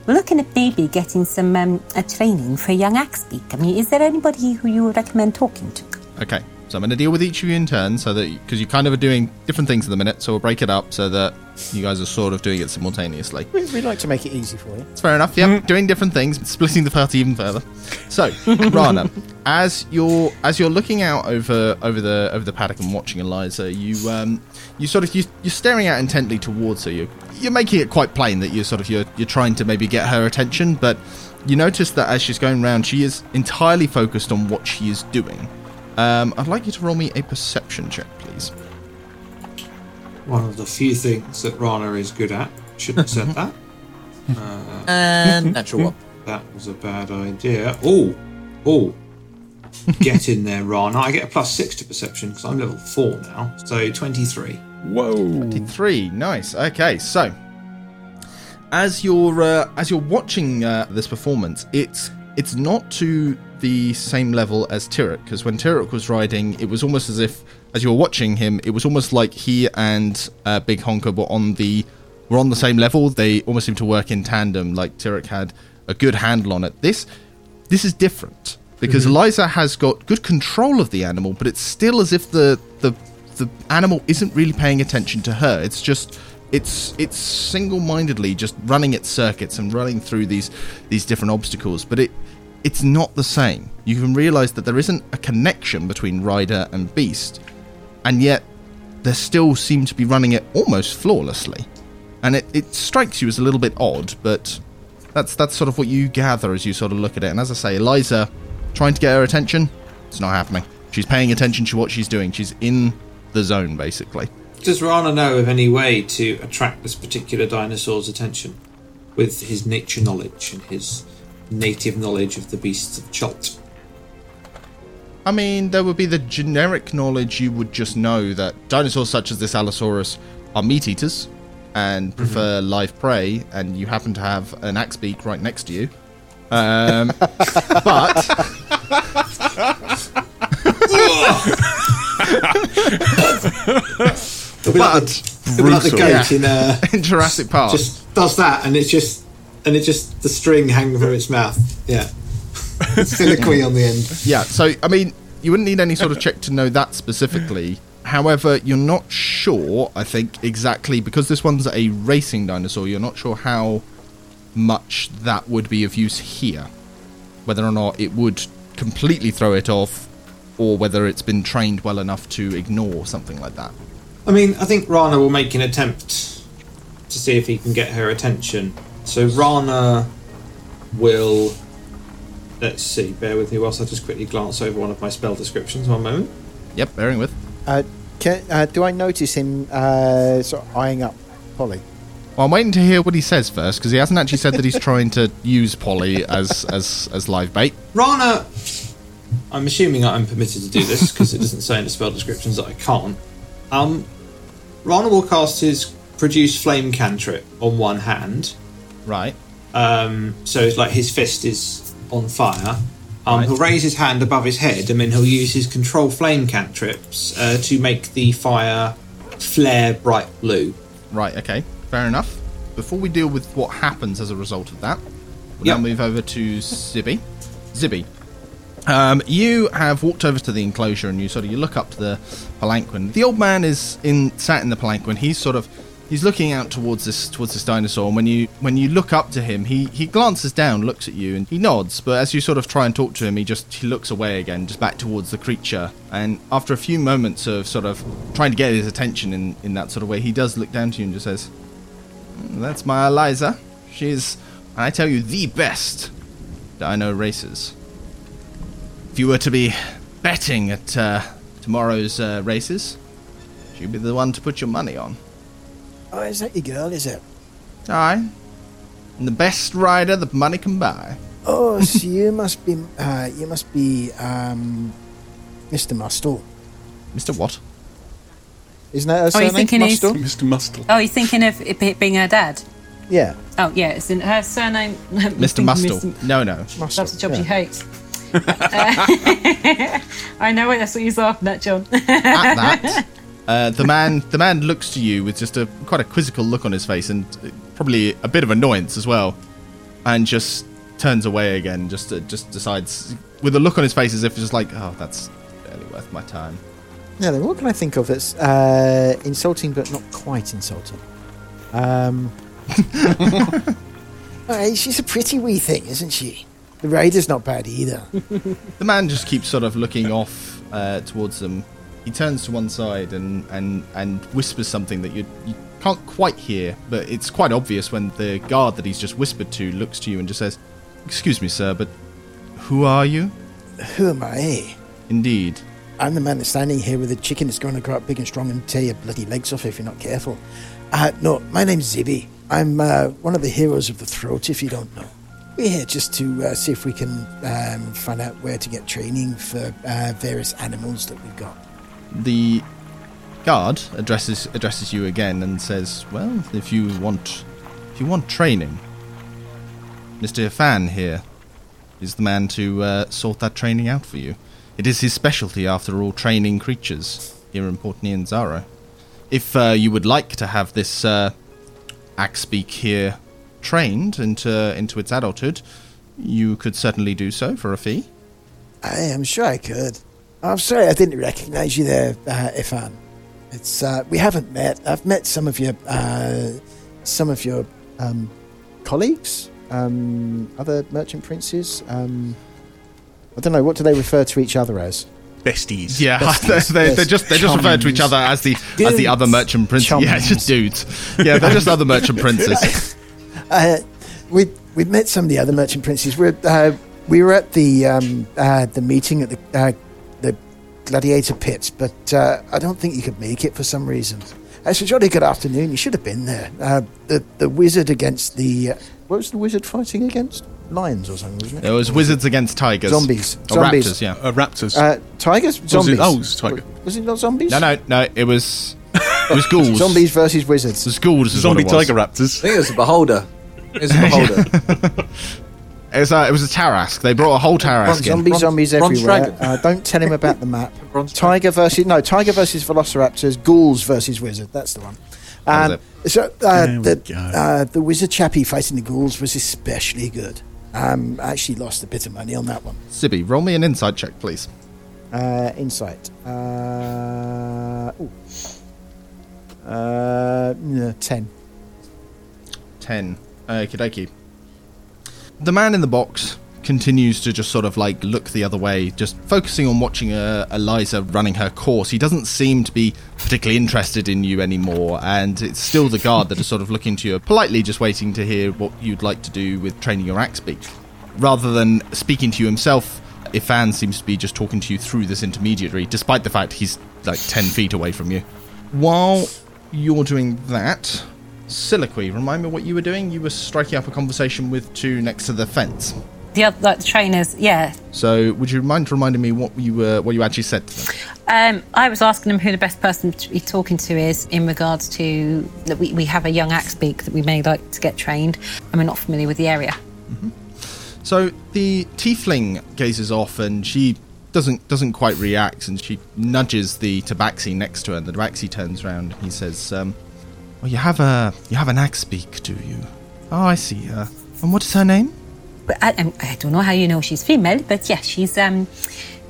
we're looking at maybe getting some um, training for a young Axbeak. I mean, is there anybody who you would recommend talking to?" Okay, so I'm going to deal with each of you in turn, so that because you kind of are doing different things at the minute, so we'll break it up so that you guys are sort of doing it simultaneously. We, we like to make it easy for you. It's fair enough. Yep, doing different things, splitting the party even further. So, Rana, as you're as you're looking out over over the over the paddock and watching Eliza, you um you sort of you, you're staring out intently towards her. You you're making it quite plain that you're sort of you're you're trying to maybe get her attention, but you notice that as she's going round, she is entirely focused on what she is doing. Um, I'd like you to roll me a perception check, please. One of the few things that Rana is good at. Shouldn't have said that. And natural one. That was a bad idea. Oh, oh. Get in there, Rana. I get a plus six to perception because I'm level four now. So 23. Whoa. 23 nice. Okay, so as you're uh, as you're watching uh, this performance, it's it's not to the same level as Tyrrek because when Tyrrek was riding, it was almost as if as you were watching him, it was almost like he and uh, Big Honker were on the were on the same level. They almost seemed to work in tandem. Like Tyrrek had a good handle on it. This this is different because Eliza has got good control of the animal, but it's still as if the the the animal isn't really paying attention to her. It's just it's it's single-mindedly just running its circuits and running through these these different obstacles. But it it's not the same. You can realize that there isn't a connection between rider and beast, and yet they still seem to be running it almost flawlessly. And it, it strikes you as a little bit odd, but that's that's sort of what you gather as you sort of look at it. And as I say, Eliza trying to get her attention, it's not happening. She's paying attention to what she's doing. She's in the zone, basically. Does Rana know of any way to attract this particular dinosaur's attention with his nature knowledge and his native knowledge of the beasts of Chult? I mean, there would be the generic knowledge you would just know that dinosaurs such as this Allosaurus are meat eaters and prefer live prey, and you happen to have an axe beak right next to you. Um, but It'll like the, it'll like the goat Yeah. in, uh, in Jurassic Park, just does that, and it's just and it's just the string hanging from its mouth. Yeah, Siliqui on the end. Yeah, so I mean, you wouldn't need any sort of check to know that specifically. However, you're not sure, I think, exactly because this one's a racing dinosaur, you're not sure how much that would be of use here. Whether or not it would completely throw it off, or whether it's been trained well enough to ignore something like that. I mean, I think Rana will make an attempt to see if he can get her attention. So Rana will. Let's see. Bear with me whilst I just quickly glance over one of my spell descriptions. One moment. Yep, bearing with. Uh, can, uh, do I notice him uh, sort of eyeing up Polly? Well, I'm waiting to hear what he says first because he hasn't actually said that he's trying to use Polly as as as live bait. Rana. I'm assuming I'm permitted to do this because it doesn't say in the spell descriptions that I can't. Um, Rana will cast his produce flame cantrip on one hand. Right. Um, so it's like his fist is on fire. Um, Right. He'll raise his hand above his head and then he'll use his control flame cantrips uh, to make the fire flare bright blue. Right, okay. Fair enough. Before we deal with what happens as a result of that, we'll Yep. now move over to Zibby. Zibby. Um, you have walked over to the enclosure and you sort of you look up to the palanquin. The old man is in sat in the palanquin. He's sort of he's looking out towards this towards this dinosaur. And when you when you look up to him, he he glances down, looks at you, and he nods. But as you sort of try and talk to him, he just he looks away again, just back towards the creature. And after a few moments of sort of trying to get his attention in in that sort of way, he does look down to you and just says, "That's my Eliza. She's, I tell you, the best dino races If you were to be betting at uh, tomorrow's uh, races, she'd be the one to put your money on. Oh, is that your girl, is it? Aye. And the best rider that money can buy. Oh, so you must be, uh, you must be, um, Mr. Mustle. Mr. What? Isn't that her Oh, you surname? thinking he's- Mr. Mustle. Oh, you're thinking of it being her dad? Yeah, Oh, yeah, it's in her surname. Mr. Mustle. No, no. Mustel. That's the job yeah. she hates. I know it. That's what he's laughing at, John. At that, uh, the man the man looks to you with just a quite a quizzical look on his face and probably a bit of annoyance as well, and just turns away again. Just uh, just decides with a look on his face as if just like, oh, that's barely worth my time. Now then, what can I think of that's uh, insulting but not quite insulting? Um, Alright, she's a pretty wee thing, isn't she? The rider's not bad either. The man just keeps sort of looking off uh, towards them. He turns to one side and, and, and whispers something that you, you can't quite hear, but it's quite obvious when the guard that he's just whispered to looks to you and just says, Excuse me, sir, but who are you? Who am I? Indeed. I'm the man that's standing here with a chicken that's going to grow up big and strong and tear your bloody legs off if you're not careful. Uh, no, my name's Zibby. I'm uh, one of the heroes of the throat, if you don't know. We're here just to uh, see if we can um, find out where to get training for uh, various animals that we've got. The guard addresses addresses you again and says, "Well, if you want if you want training, Mr. Fan here is the man to uh, sort that training out for you. It is his specialty, after all, training creatures here in Port Nyanzaru. If uh, you would like to have this uh, Axbeak here trained into into its adulthood, you could certainly do so for a fee." I am sure I could. I'm sorry I didn't recognize you there, uh, Ifan. It's uh, we haven't met. I've met some of your uh, some of your um, colleagues, um, other merchant princes. Um, I don't know. What do they refer to each other as? Besties. Yeah, Besties. they, they're just they're just referred to each other as the as the other merchant princes. Yeah, just dudes. Yeah, they're just other merchant princes. Uh, we we met some of the other merchant princes. We're, uh, we were at the um, uh, the meeting at the uh, the gladiator pits, but uh, I don't think you could make it for some reason. It's a jolly good afternoon. You should have been there. Uh, the the wizard against the uh, what was the wizard fighting against? Lions or something, wasn't it? It was wizards against tigers. Zombies. Or Zombies. raptors, yeah. Uh, raptors. Uh, tigers, zombies. oh, it was tiger. Was it not zombies? No, no, no. It was it was ghouls. Zombies versus It wizards. was ghouls. Is Zombie what it was. tiger raptors. I think it was a beholder. It was a beholder. It was, uh, it was a Tarrasque. They brought a whole Tarrasque in. Zombies, Bronze- zombies bronze everywhere. dragon. Uh, don't tell him about the map. Tiger versus no tiger versus velociraptors. Ghouls versus wizard. That's the one. That Um, was so uh, the uh, the wizard chappie fighting the ghouls was especially good. Um, I actually lost a bit of money on that one. Zibby, roll me an insight check, please. Uh, insight. Uh, ooh. uh, yeah, ten. 10. Okie dokie. The man in the box continues to just sort of like look the other way, just focusing on watching uh, Eliza running her course. He doesn't seem to be particularly interested in you anymore, and it's still the guard that is sort of looking to you, politely just waiting to hear what you'd like to do with training your axe beak. Rather than speaking to you himself, Ifan seems to be just talking to you through this intermediary, despite the fact he's like 10 feet away from you. While you're doing that, Soliloquy, remind me what you were doing. You were striking up a conversation with two next to the fence. The other like, the trainers, yeah. So, would you mind reminding me what you were, what you actually said to them? Um, I was asking them who the best person to be talking to is in regards to that we, we have a young axe beak that we may like to get trained, and we're not familiar with the area. So the tiefling gazes off, and she doesn't doesn't quite react, and she nudges the tabaxi next to her, and the tabaxi turns around. And he says, um, "Well, you have a you have an axe beak, do you? Oh, I see her. And what is her name? But I, I'm- I don't know how you know she's female, but yeah, she's um,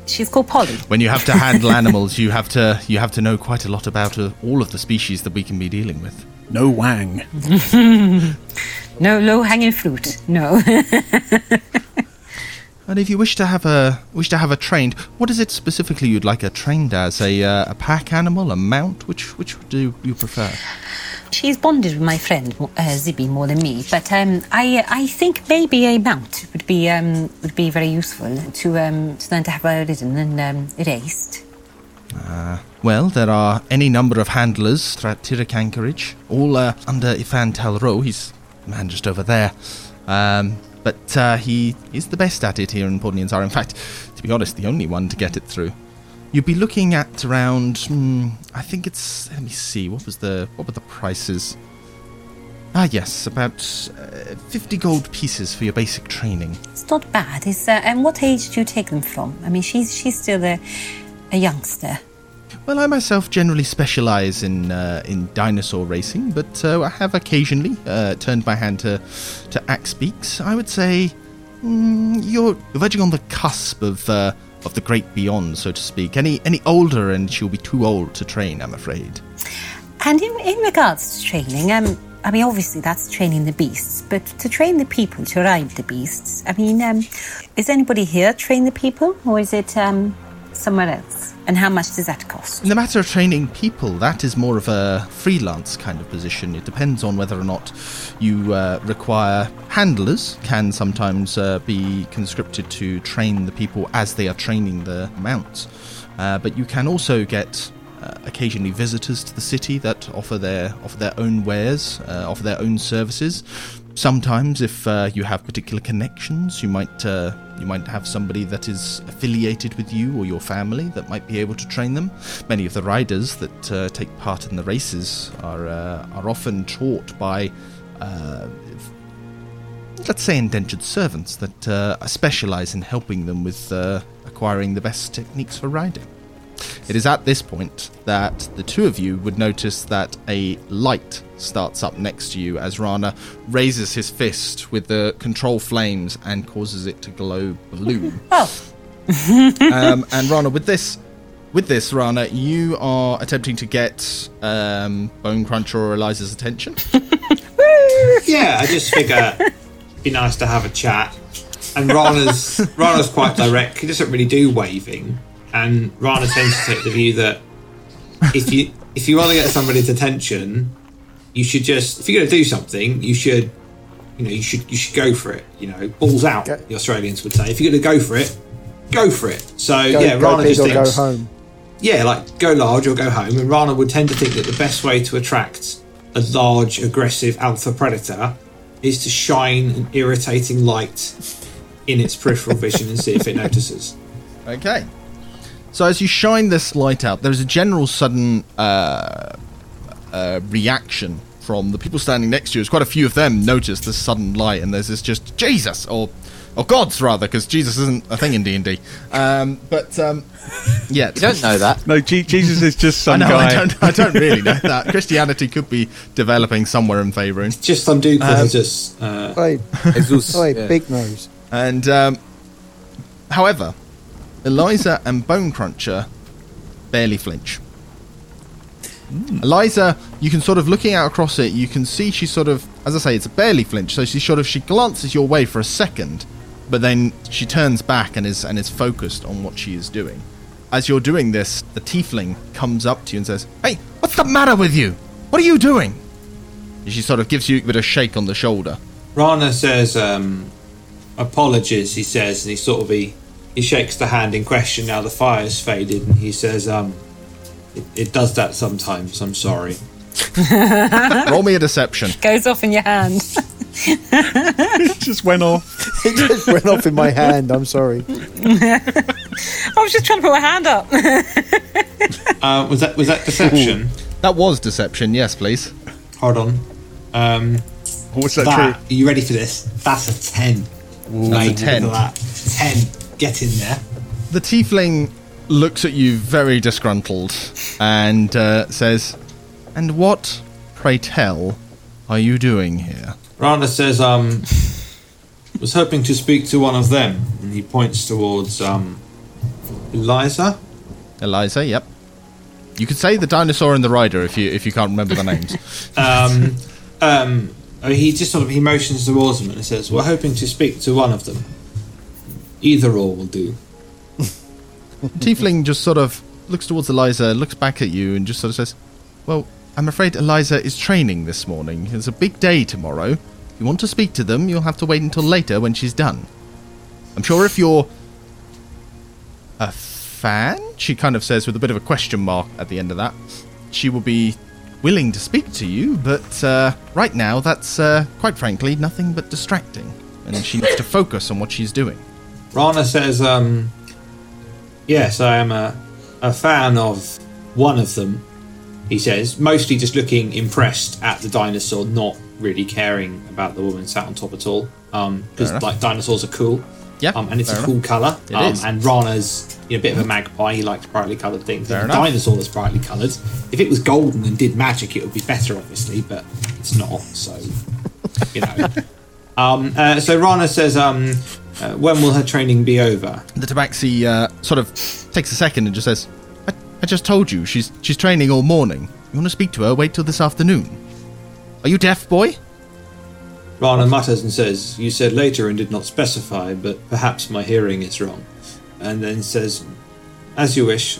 she's called Polly. When you have to handle animals, you have to you have to know quite a lot about uh, all of the species that we can be dealing with. No wang. No low hanging fruit. No. And if you wish to have a wish to have a trained, what is it specifically you'd like her trained as? A uh, a pack animal, a mount? Which which do you prefer? She's bonded with my friend uh, Zibby more than me, but um, I I think maybe a mount would be um, would be very useful to um, to learn to have her ridden and um, erased. Well, there are any number of handlers throughout Tiryki Anchorage, all uh, under Ifan Talro. He's the man just over there. Um, but uh, he is the best at it here in Port Nyanzaru. In fact, to be honest, the only one to get it through. You'd be looking at around, hmm, I think it's, let me see, what was the, what were the prices? Ah, yes, about uh, 50 gold pieces for your basic training. It's not bad. Is uh, and what age do you take them from? I mean, she's she's still a a youngster. Well, I myself generally specialize in uh, in dinosaur racing, but uh, I have occasionally uh, turned my hand to to axe beaks. I would say mm, you're verging on the cusp of uh, of the great beyond, so to speak. Any any older, and she'll be too old to train. I'm afraid. And in, in regards to training, um, I mean, obviously that's training the beasts, but to train the people to ride the beasts, I mean, um, is anybody here train the people, or is it um, somewhere else? And how much does that cost? In the matter of training people, that is more of a freelance kind of position. It depends on whether or not you uh, require handlers, can sometimes uh, be conscripted to train the people as they are training the mounts. Uh, but you can also get uh, occasionally visitors to the city that offer their offer their own wares, uh, offer their own services. Sometimes, if uh, you have particular connections, you might uh, you might have somebody that is affiliated with you or your family that might be able to train them. Many of the riders that uh, take part in the races are uh, are often taught by. Uh, Let's say indentured servants that uh, specialize in helping them with acquiring the best techniques for riding. It is at this point that the two of you would notice that a light starts up next to you as Rana raises his fist with the control flames and causes it to glow blue. Oh, um, and Rana, with this, with this, Rana, you are attempting to get um, Bone Cruncher or Eliza's attention. Yeah, I just figure it'd be nice to have a chat. and Rana's Rana's quite direct. He doesn't really do waving, and Rana tends to take the view that if you if you want to get somebody's attention, you should just if you're going to do something, you should you know you should you should go for it. You know, balls out. Go- The Australians would say if you're going to go for it, go for it. So Go, yeah, go Rana just or go thinks home. yeah, like go large or go home. And Rana would tend to think that the best way to attract a large, aggressive alpha predator is to shine an irritating light in its peripheral vision and see if it notices. Okay. So as you shine this light out, there's a general sudden uh, uh, reaction from the people standing next to you. As quite a few of them notice this sudden light, and there's this just Jesus or or gods rather, because Jesus isn't a thing in D and D. Um, but um, yeah, You don't know that. No, Je- Jesus is just I some know. guy. I don't. I don't really know that Christianity could be developing somewhere in Faerun. It's just some dude called Jesus. Uh, Oi, Jesus, oi, yeah. big nose. And um, however, Eliza and Bone Cruncher barely flinch. Eliza, you can sort of looking out across it, you can see she sort of, as I say, it's a barely flinch. So she sort of she glances your way for a second, but then she turns back and is and is focused on what she is doing. As you're doing this, the tiefling comes up to you and says, "Hey, what's the matter with you? What are you doing?" She sort of gives you a bit of shake on the shoulder. Rana says, um, apologies, he says, and he sort of he, he shakes the hand in question now the fire's faded and he says, um, it, it does that sometimes, I'm sorry. Roll me a deception. Goes off in your hand. It just went off. It just went off in my hand. I'm sorry. I was just trying to put my hand up. Uh, was that was that deception? That was deception. Yes, please. Hold on. Um, What's that, that, true? are you ready for this? That's a 10. Mate, a 10. That. 10. Get in there. The tiefling looks at you very disgruntled and uh, says, "And what, pray tell, are you doing here?" Rana says, um, was hoping to speak to one of them. And he points towards, um, Eliza? Eliza, yep. You could say the dinosaur and the rider if you if you can't remember the names. Um, um, oh, he just sort of he motions towards them and says, "We're hoping to speak to one of them. Either or will do." tiefling just sort of looks towards Eliza, looks back at you, and just sort of says, "Well, I'm afraid Eliza is training this morning. It's a big day tomorrow. If you want to speak to them, you'll have to wait until later when she's done. I'm sure if you're a fan, she kind of says with a bit of a question mark at the end of that, she will be willing to speak to you, but uh, right now that's, uh, quite frankly, nothing but distracting, and she needs to focus on what she's doing. Rana says, um, "Yes, I am a a fan of one of them." He says, mostly just looking impressed at the dinosaur, not really caring about the woman sat on top at all. Um, because enough. like dinosaurs are cool. Yeah, Um, and it's a cool colour. Um. And Rana's you know, a bit of a magpie. He likes brightly coloured things. Fair and a enough. dinosaur that's brightly coloured. If it was golden and did magic, it would be better, obviously, but it's not. So, you know. um, uh, so Rana says, um, uh, when will her training be over? The tabaxi uh, sort of takes a second and just says, I, I just told you, she's, she's training all morning. You want to speak to her, wait till this afternoon. Are you deaf, boy? Rana mutters and says, You said later and did not specify, but perhaps my hearing is wrong. And then says, As you wish,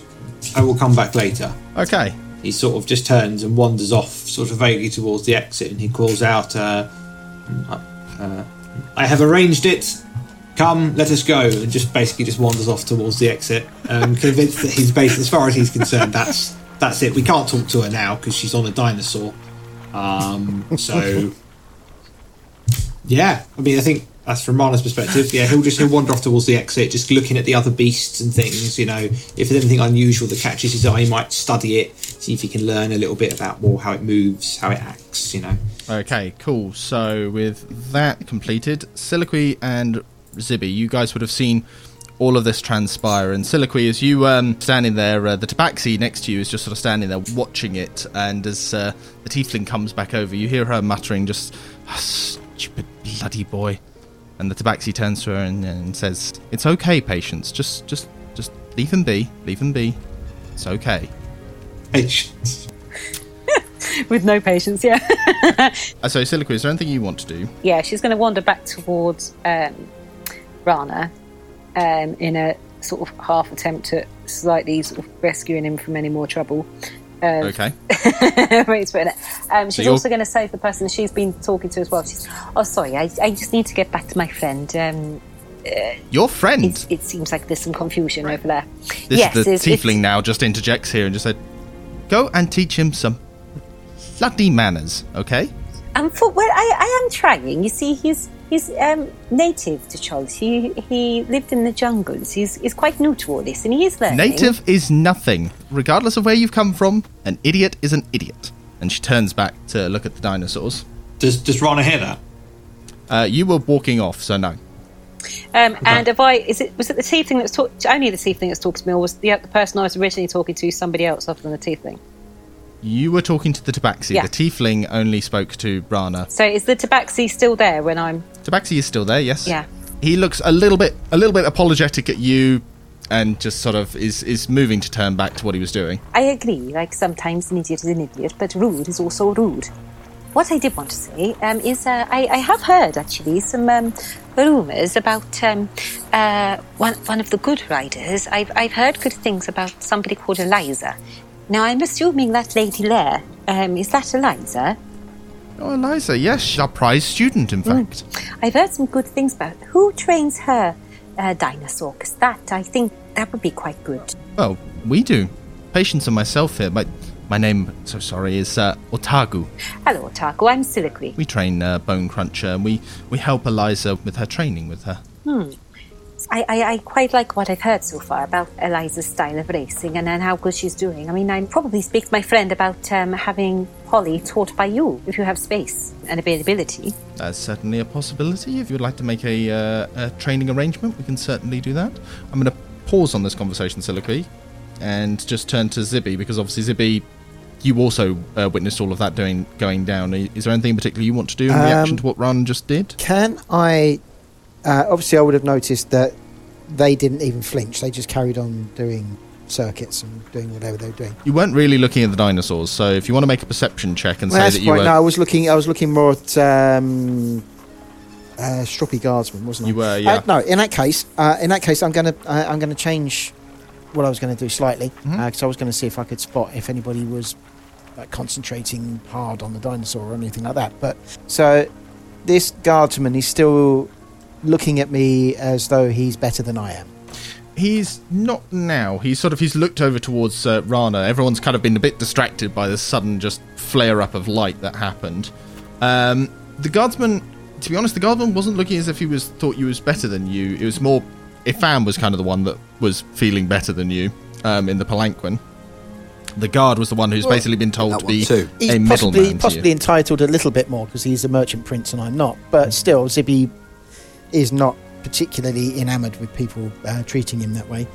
I will come back later. Okay. He sort of just turns and wanders off, sort of vaguely towards the exit, and he calls out, uh, uh, I have arranged it. Come, let us go. And just basically just wanders off towards the exit, um, convinced that he's based, as far as he's concerned, that's that's it. We can't talk to her now because she's on a dinosaur. Um, so, yeah, I mean, I think that's from Rana's perspective. Yeah, he'll just he'll wander off towards the exit, just looking at the other beasts and things. You know, if there's anything unusual that catches his eye, he might study it, see if he can learn a little bit about well how it moves, how it acts. You know. Okay, cool. So with that completed, Siliqui and Zibby, you guys would have seen all of this transpire. And Siliqui, as you um, standing there, uh, the tabaxi next to you is just sort of standing there watching it. And as uh, the tiefling comes back over, you hear her muttering, just "Ah, stupid bloody boy. And the tabaxi turns to her and, and says, "It's okay, patience. Just, just, just leave him be. Leave him be. It's okay." Patience. With no patience, yeah. Uh, so, Siliqui, is there anything you want to do? yeah, she's going to wander back towards um, Rana um, in a sort of half attempt at slightly sort of rescuing him from any more trouble. Um, Okay. Right, putting it. Um, she's also going to save the person she's been talking to as well. She's, oh, sorry, I, I just need to get back to my friend. Um, Your friend. it, it seems like there's some confusion over there. This yes, is the it's- it's- tiefling now just interjects here and just said, "Go and teach him some bloody manners, okay?" Um, for, well, I, I am trying. You see, he's he's um, native to Chult. He he lived in the jungles. He's he's quite new to all this, and he is learning. Native is nothing, regardless of where you've come from. An idiot is an idiot. And she turns back to look at the dinosaurs. Does does Rana hear that? Uh, you were walking off, so no. Um, and if I is it was it the tiefling that was talk, only the tiefling that's talking to me, or was the, the person I was originally talking to somebody else other than the tiefling? You were talking to the Tabaxi. Yeah. The tiefling only spoke to Rana. So is the tabaxi still there when I'm? Tabaxi is still there, yes. Yeah. He looks a little bit a little bit apologetic at you and just sort of is is moving to turn back to what he was doing. I agree. Like sometimes an idiot is an idiot, but rude is also rude. What I did want to say um, is uh, I, I have heard actually some um, rumours about um, uh, one, one of the good riders. I've, I've heard good things about somebody called Eliza. Now I'm assuming that Lady Lair. Um, is that Eliza? Oh, Eliza, yes, she's our prize student, in fact. I've heard some good things about who trains her uh, dinosaur. Because that I think that would be quite good. Well, we do. Patience and myself here. My my name, so sorry, is uh, Otagu. Hello, Taco. I'm Silicry. We train uh, Bone Cruncher, and we we help Eliza with her training with her. I, I, I quite like what I've heard so far about Eliza's style of racing and, and how good she's doing. I mean, I'd probably speak to my friend about um, having Polly taught by you if you have space and availability. That's certainly a possibility. If you'd like to make a, uh, a training arrangement, we can certainly do that. I'm going to pause on this conversation, Silicly, and just turn to Zibby because obviously Zibby, you also uh, witnessed all of that doing going down. Is there anything in particular you want to do in reaction Um, to what Ran just did? Can I? Uh, obviously, I would have noticed that they didn't even flinch. They just carried on doing circuits and doing whatever they were doing. You weren't really looking at the dinosaurs, so if you want to make a perception check and Well, say that you fine. were, No, I was looking. I was looking more at um, uh, Stroppy Guardsman, wasn't I? You were, yeah. Uh, no, in that case, uh, in that case, I'm gonna uh, I'm gonna change what I was going to do slightly because Mhm. I was going to see if I could spot if anybody was like concentrating hard on the dinosaur or anything like that. But so this guardsman is still looking at me as though he's better than I am. He's not now. He's sort of he's looked over towards uh, Rana. Everyone's kind of been a bit distracted by the sudden just flare up of light that happened. Um, the guardsman, to be honest, the guardsman wasn't looking as if he was thought you was better than you. It was more Ifan was kind of the one that was feeling better than you um, in the palanquin. The guard was the one who's Well, basically been told to be too. He's a possibly middleman. to possibly you. entitled a little bit more because he's a merchant prince and I'm not. But still, Zibby is not particularly enamoured with people uh, treating him that way.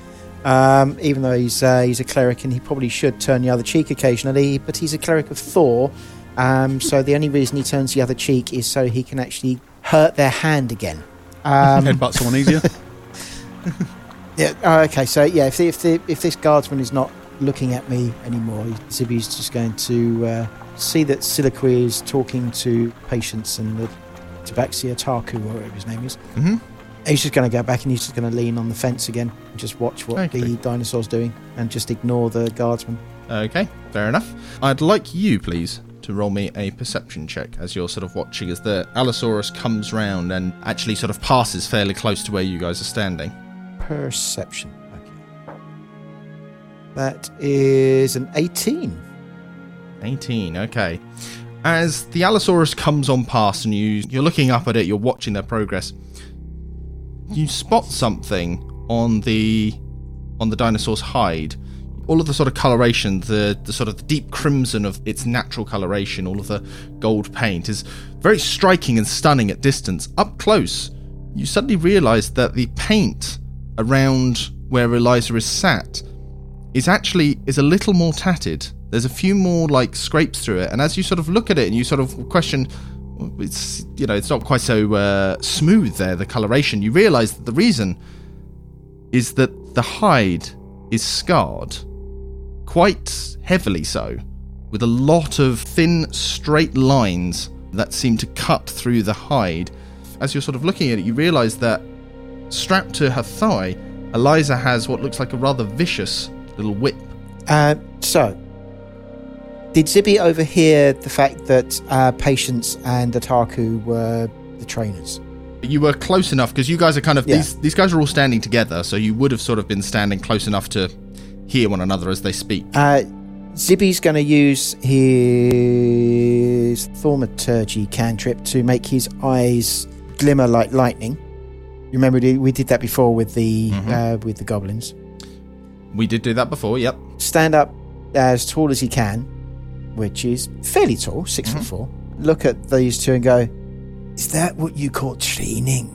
Um, even though he's uh, he's a cleric and he probably should turn the other cheek occasionally, but he's a cleric of Thor. Um, so the only reason he turns the other cheek is so he can actually hurt their hand again. Um, Headbutt someone easier. yeah. Oh, okay. So yeah, if the, if the, if this guardsman is not looking at me anymore, Zibby's just going to uh, see that Siliqui is talking to patients and the Tabaxia Taku, or whatever his name is. Mhm. He's just going to go back and he's just going to lean on the fence again and just watch what Okay. the dinosaur's doing and just ignore the guardsman. Okay, fair enough. I'd like you, please, to roll me a perception check as you're sort of watching as the Allosaurus comes round and actually sort of passes fairly close to where you guys are standing. Perception. Okay. That is an 18. 18, okay. As the Allosaurus comes on past and you, you're looking up at it, you're watching their progress, you spot something on the on the dinosaur's hide. All of the sort of coloration, the, the sort of the deep crimson of its natural coloration, all of the gold paint is very striking and stunning at distance. Up close, you suddenly realise that the paint around where Eliza is sat is actually is a little more tatted. There's a few more like scrapes through it, and as you sort of look at it and you sort of question, it's you know it's not quite so uh, smooth there. The coloration, you realise that the reason is that the hide is scarred, quite heavily so, with a lot of thin straight lines that seem to cut through the hide. As you're sort of looking at it, you realise that strapped to her thigh, Eliza has what looks like a rather vicious little whip. Uh, so, did Zibby overhear the fact that uh, Patience and Ataku were the trainers? You were close enough because you guys are kind of Yeah. these these guys are all standing together, so you would have sort of been standing close enough to hear one another as they speak. Uh, Zibby's going to use his thaumaturgy cantrip to make his eyes glimmer like lightning. You remember we did that before with the uh, with the goblins. We did do that before. Yep. Stand up as tall as he can, which is fairly tall, 6 foot four. Look at these two and go, Is that what you call training?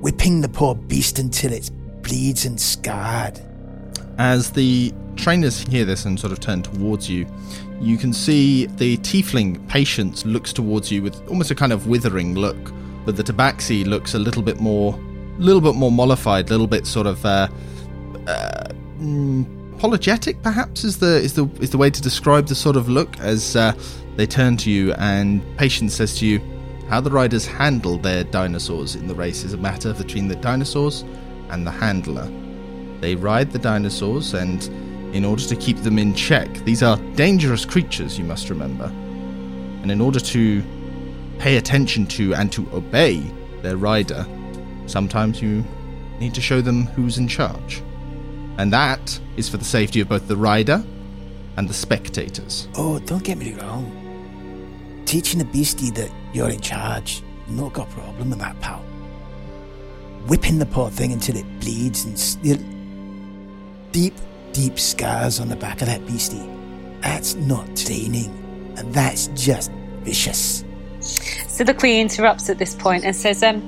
Whipping the poor beast until it bleeds and scarred. As the trainers hear this and sort of turn towards you, you can see the tiefling patience looks towards you with almost a kind of withering look, but the tabaxi looks a little bit more, a little bit more mollified, a little bit sort of uh, uh, mm, apologetic, perhaps is the is the is the way to describe the sort of look as uh, they turn to you and patience says to you, "How the riders handle their dinosaurs in the race is a matter between the dinosaurs and the handler." They ride the dinosaurs, and in order to keep them in check, these are dangerous creatures, you must remember. And in order to pay attention to and to obey their rider, sometimes you need to show them who's in charge. And that is for the safety of both the rider and the spectators. Oh, don't get me wrong. Teaching a beastie that you're in charge, not got a problem with that, pal. Whipping the poor thing until it bleeds and s- the deep, deep scars on the back of that beastie. That's not training, and that's just vicious. So the Queen interrupts at this point and says, um,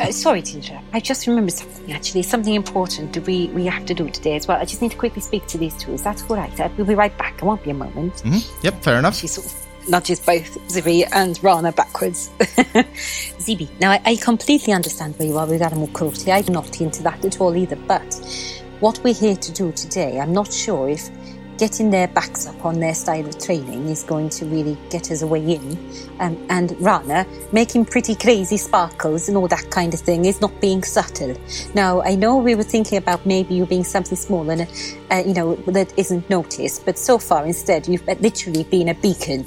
uh, sorry interrupt. I just remembered something actually, something important that we, we have to do today as well. I just need to quickly speak to these two. Is that all right? Uh, We'll be right back. I won't be a moment. Mhm. Yep, fair enough. She sort of nudges both Zibby and Rana backwards. Zibby, now I, I completely understand where you are with animal cruelty. I'm not into that at all either. But what we're here to do today, I'm not sure if getting their backs up on their style of training is going to really get us a way in. Um, and Rana, making pretty crazy sparkles and all that kind of thing is not being subtle. Now, I know we were thinking about maybe you being something small and, uh, you know, that isn't noticed, but so far instead you've literally been a beacon.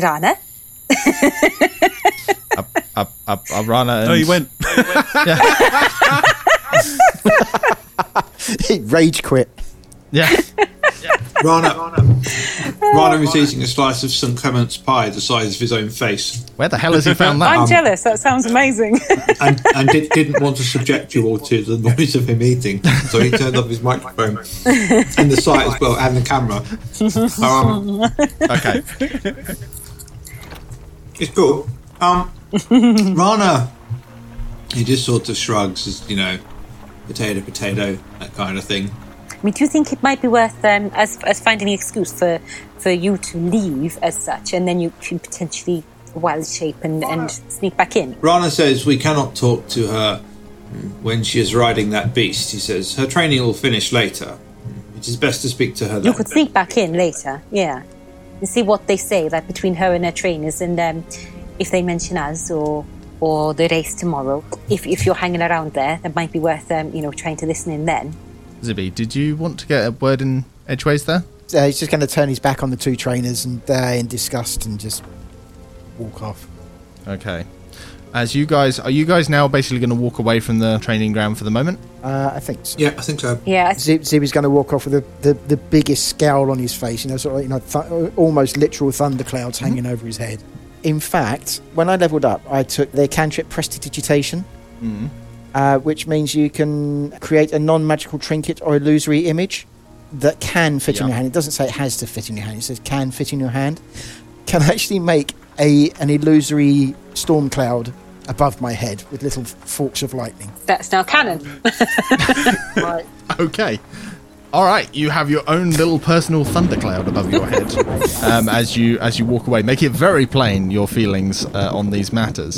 Rana? Up, up, up, up, Rana. And, Oh, you went. rage quit. Yeah. yeah. Rana, Rana is eating a slice of St Clement's pie the size of his own face, Where the hell has he found that? I'm Um, jealous. That sounds amazing. and, and did, didn't want to subject you all to the noise of him eating, so he turned off his microphone and the site as well, and the camera. Um, okay. It's cool. Um, Rana, he just sort of shrugs, as you know, potato, potato, that kind of thing. I mean, do you think it might be worth um, as as finding an excuse for for you to leave as such, and then you can potentially wild shape and, and sneak back in? Rana says we cannot talk to her when she is riding that beast. He says her training will finish later. It is best to speak to her You could sneak back in later, yeah, and see what they say, like between her and her trainers, and um, if they mention us or or the race tomorrow. If if you're hanging around there, it might be worth um, you know trying to listen in then. Zibby, did you want to get a word in edgeways there? Uh, he's just going to turn his back on the two trainers and uh, in disgust and just walk off. Okay. As you guys, are you guys now basically going to walk away from the training ground for the moment? Uh, I think so. Yeah, I think so. Yeah, I Zib, Zib is going to walk off with the, the, the biggest scowl on his face, you know, sort of, you know, th- almost literal thunderclouds hanging over his head. In fact, when I leveled up, I took their cantrip prestidigitation, uh, which means you can create a non-magical trinket or illusory image that can fit in your hand. It doesn't say it has to fit in your hand; it says can fit in your hand. Can actually make a an illusory storm cloud above my head with little forks of lightning. that's now canon. Okay. All right, you have your own little personal thundercloud above your head um, as you as you walk away. Make it very plain your feelings uh, on these matters.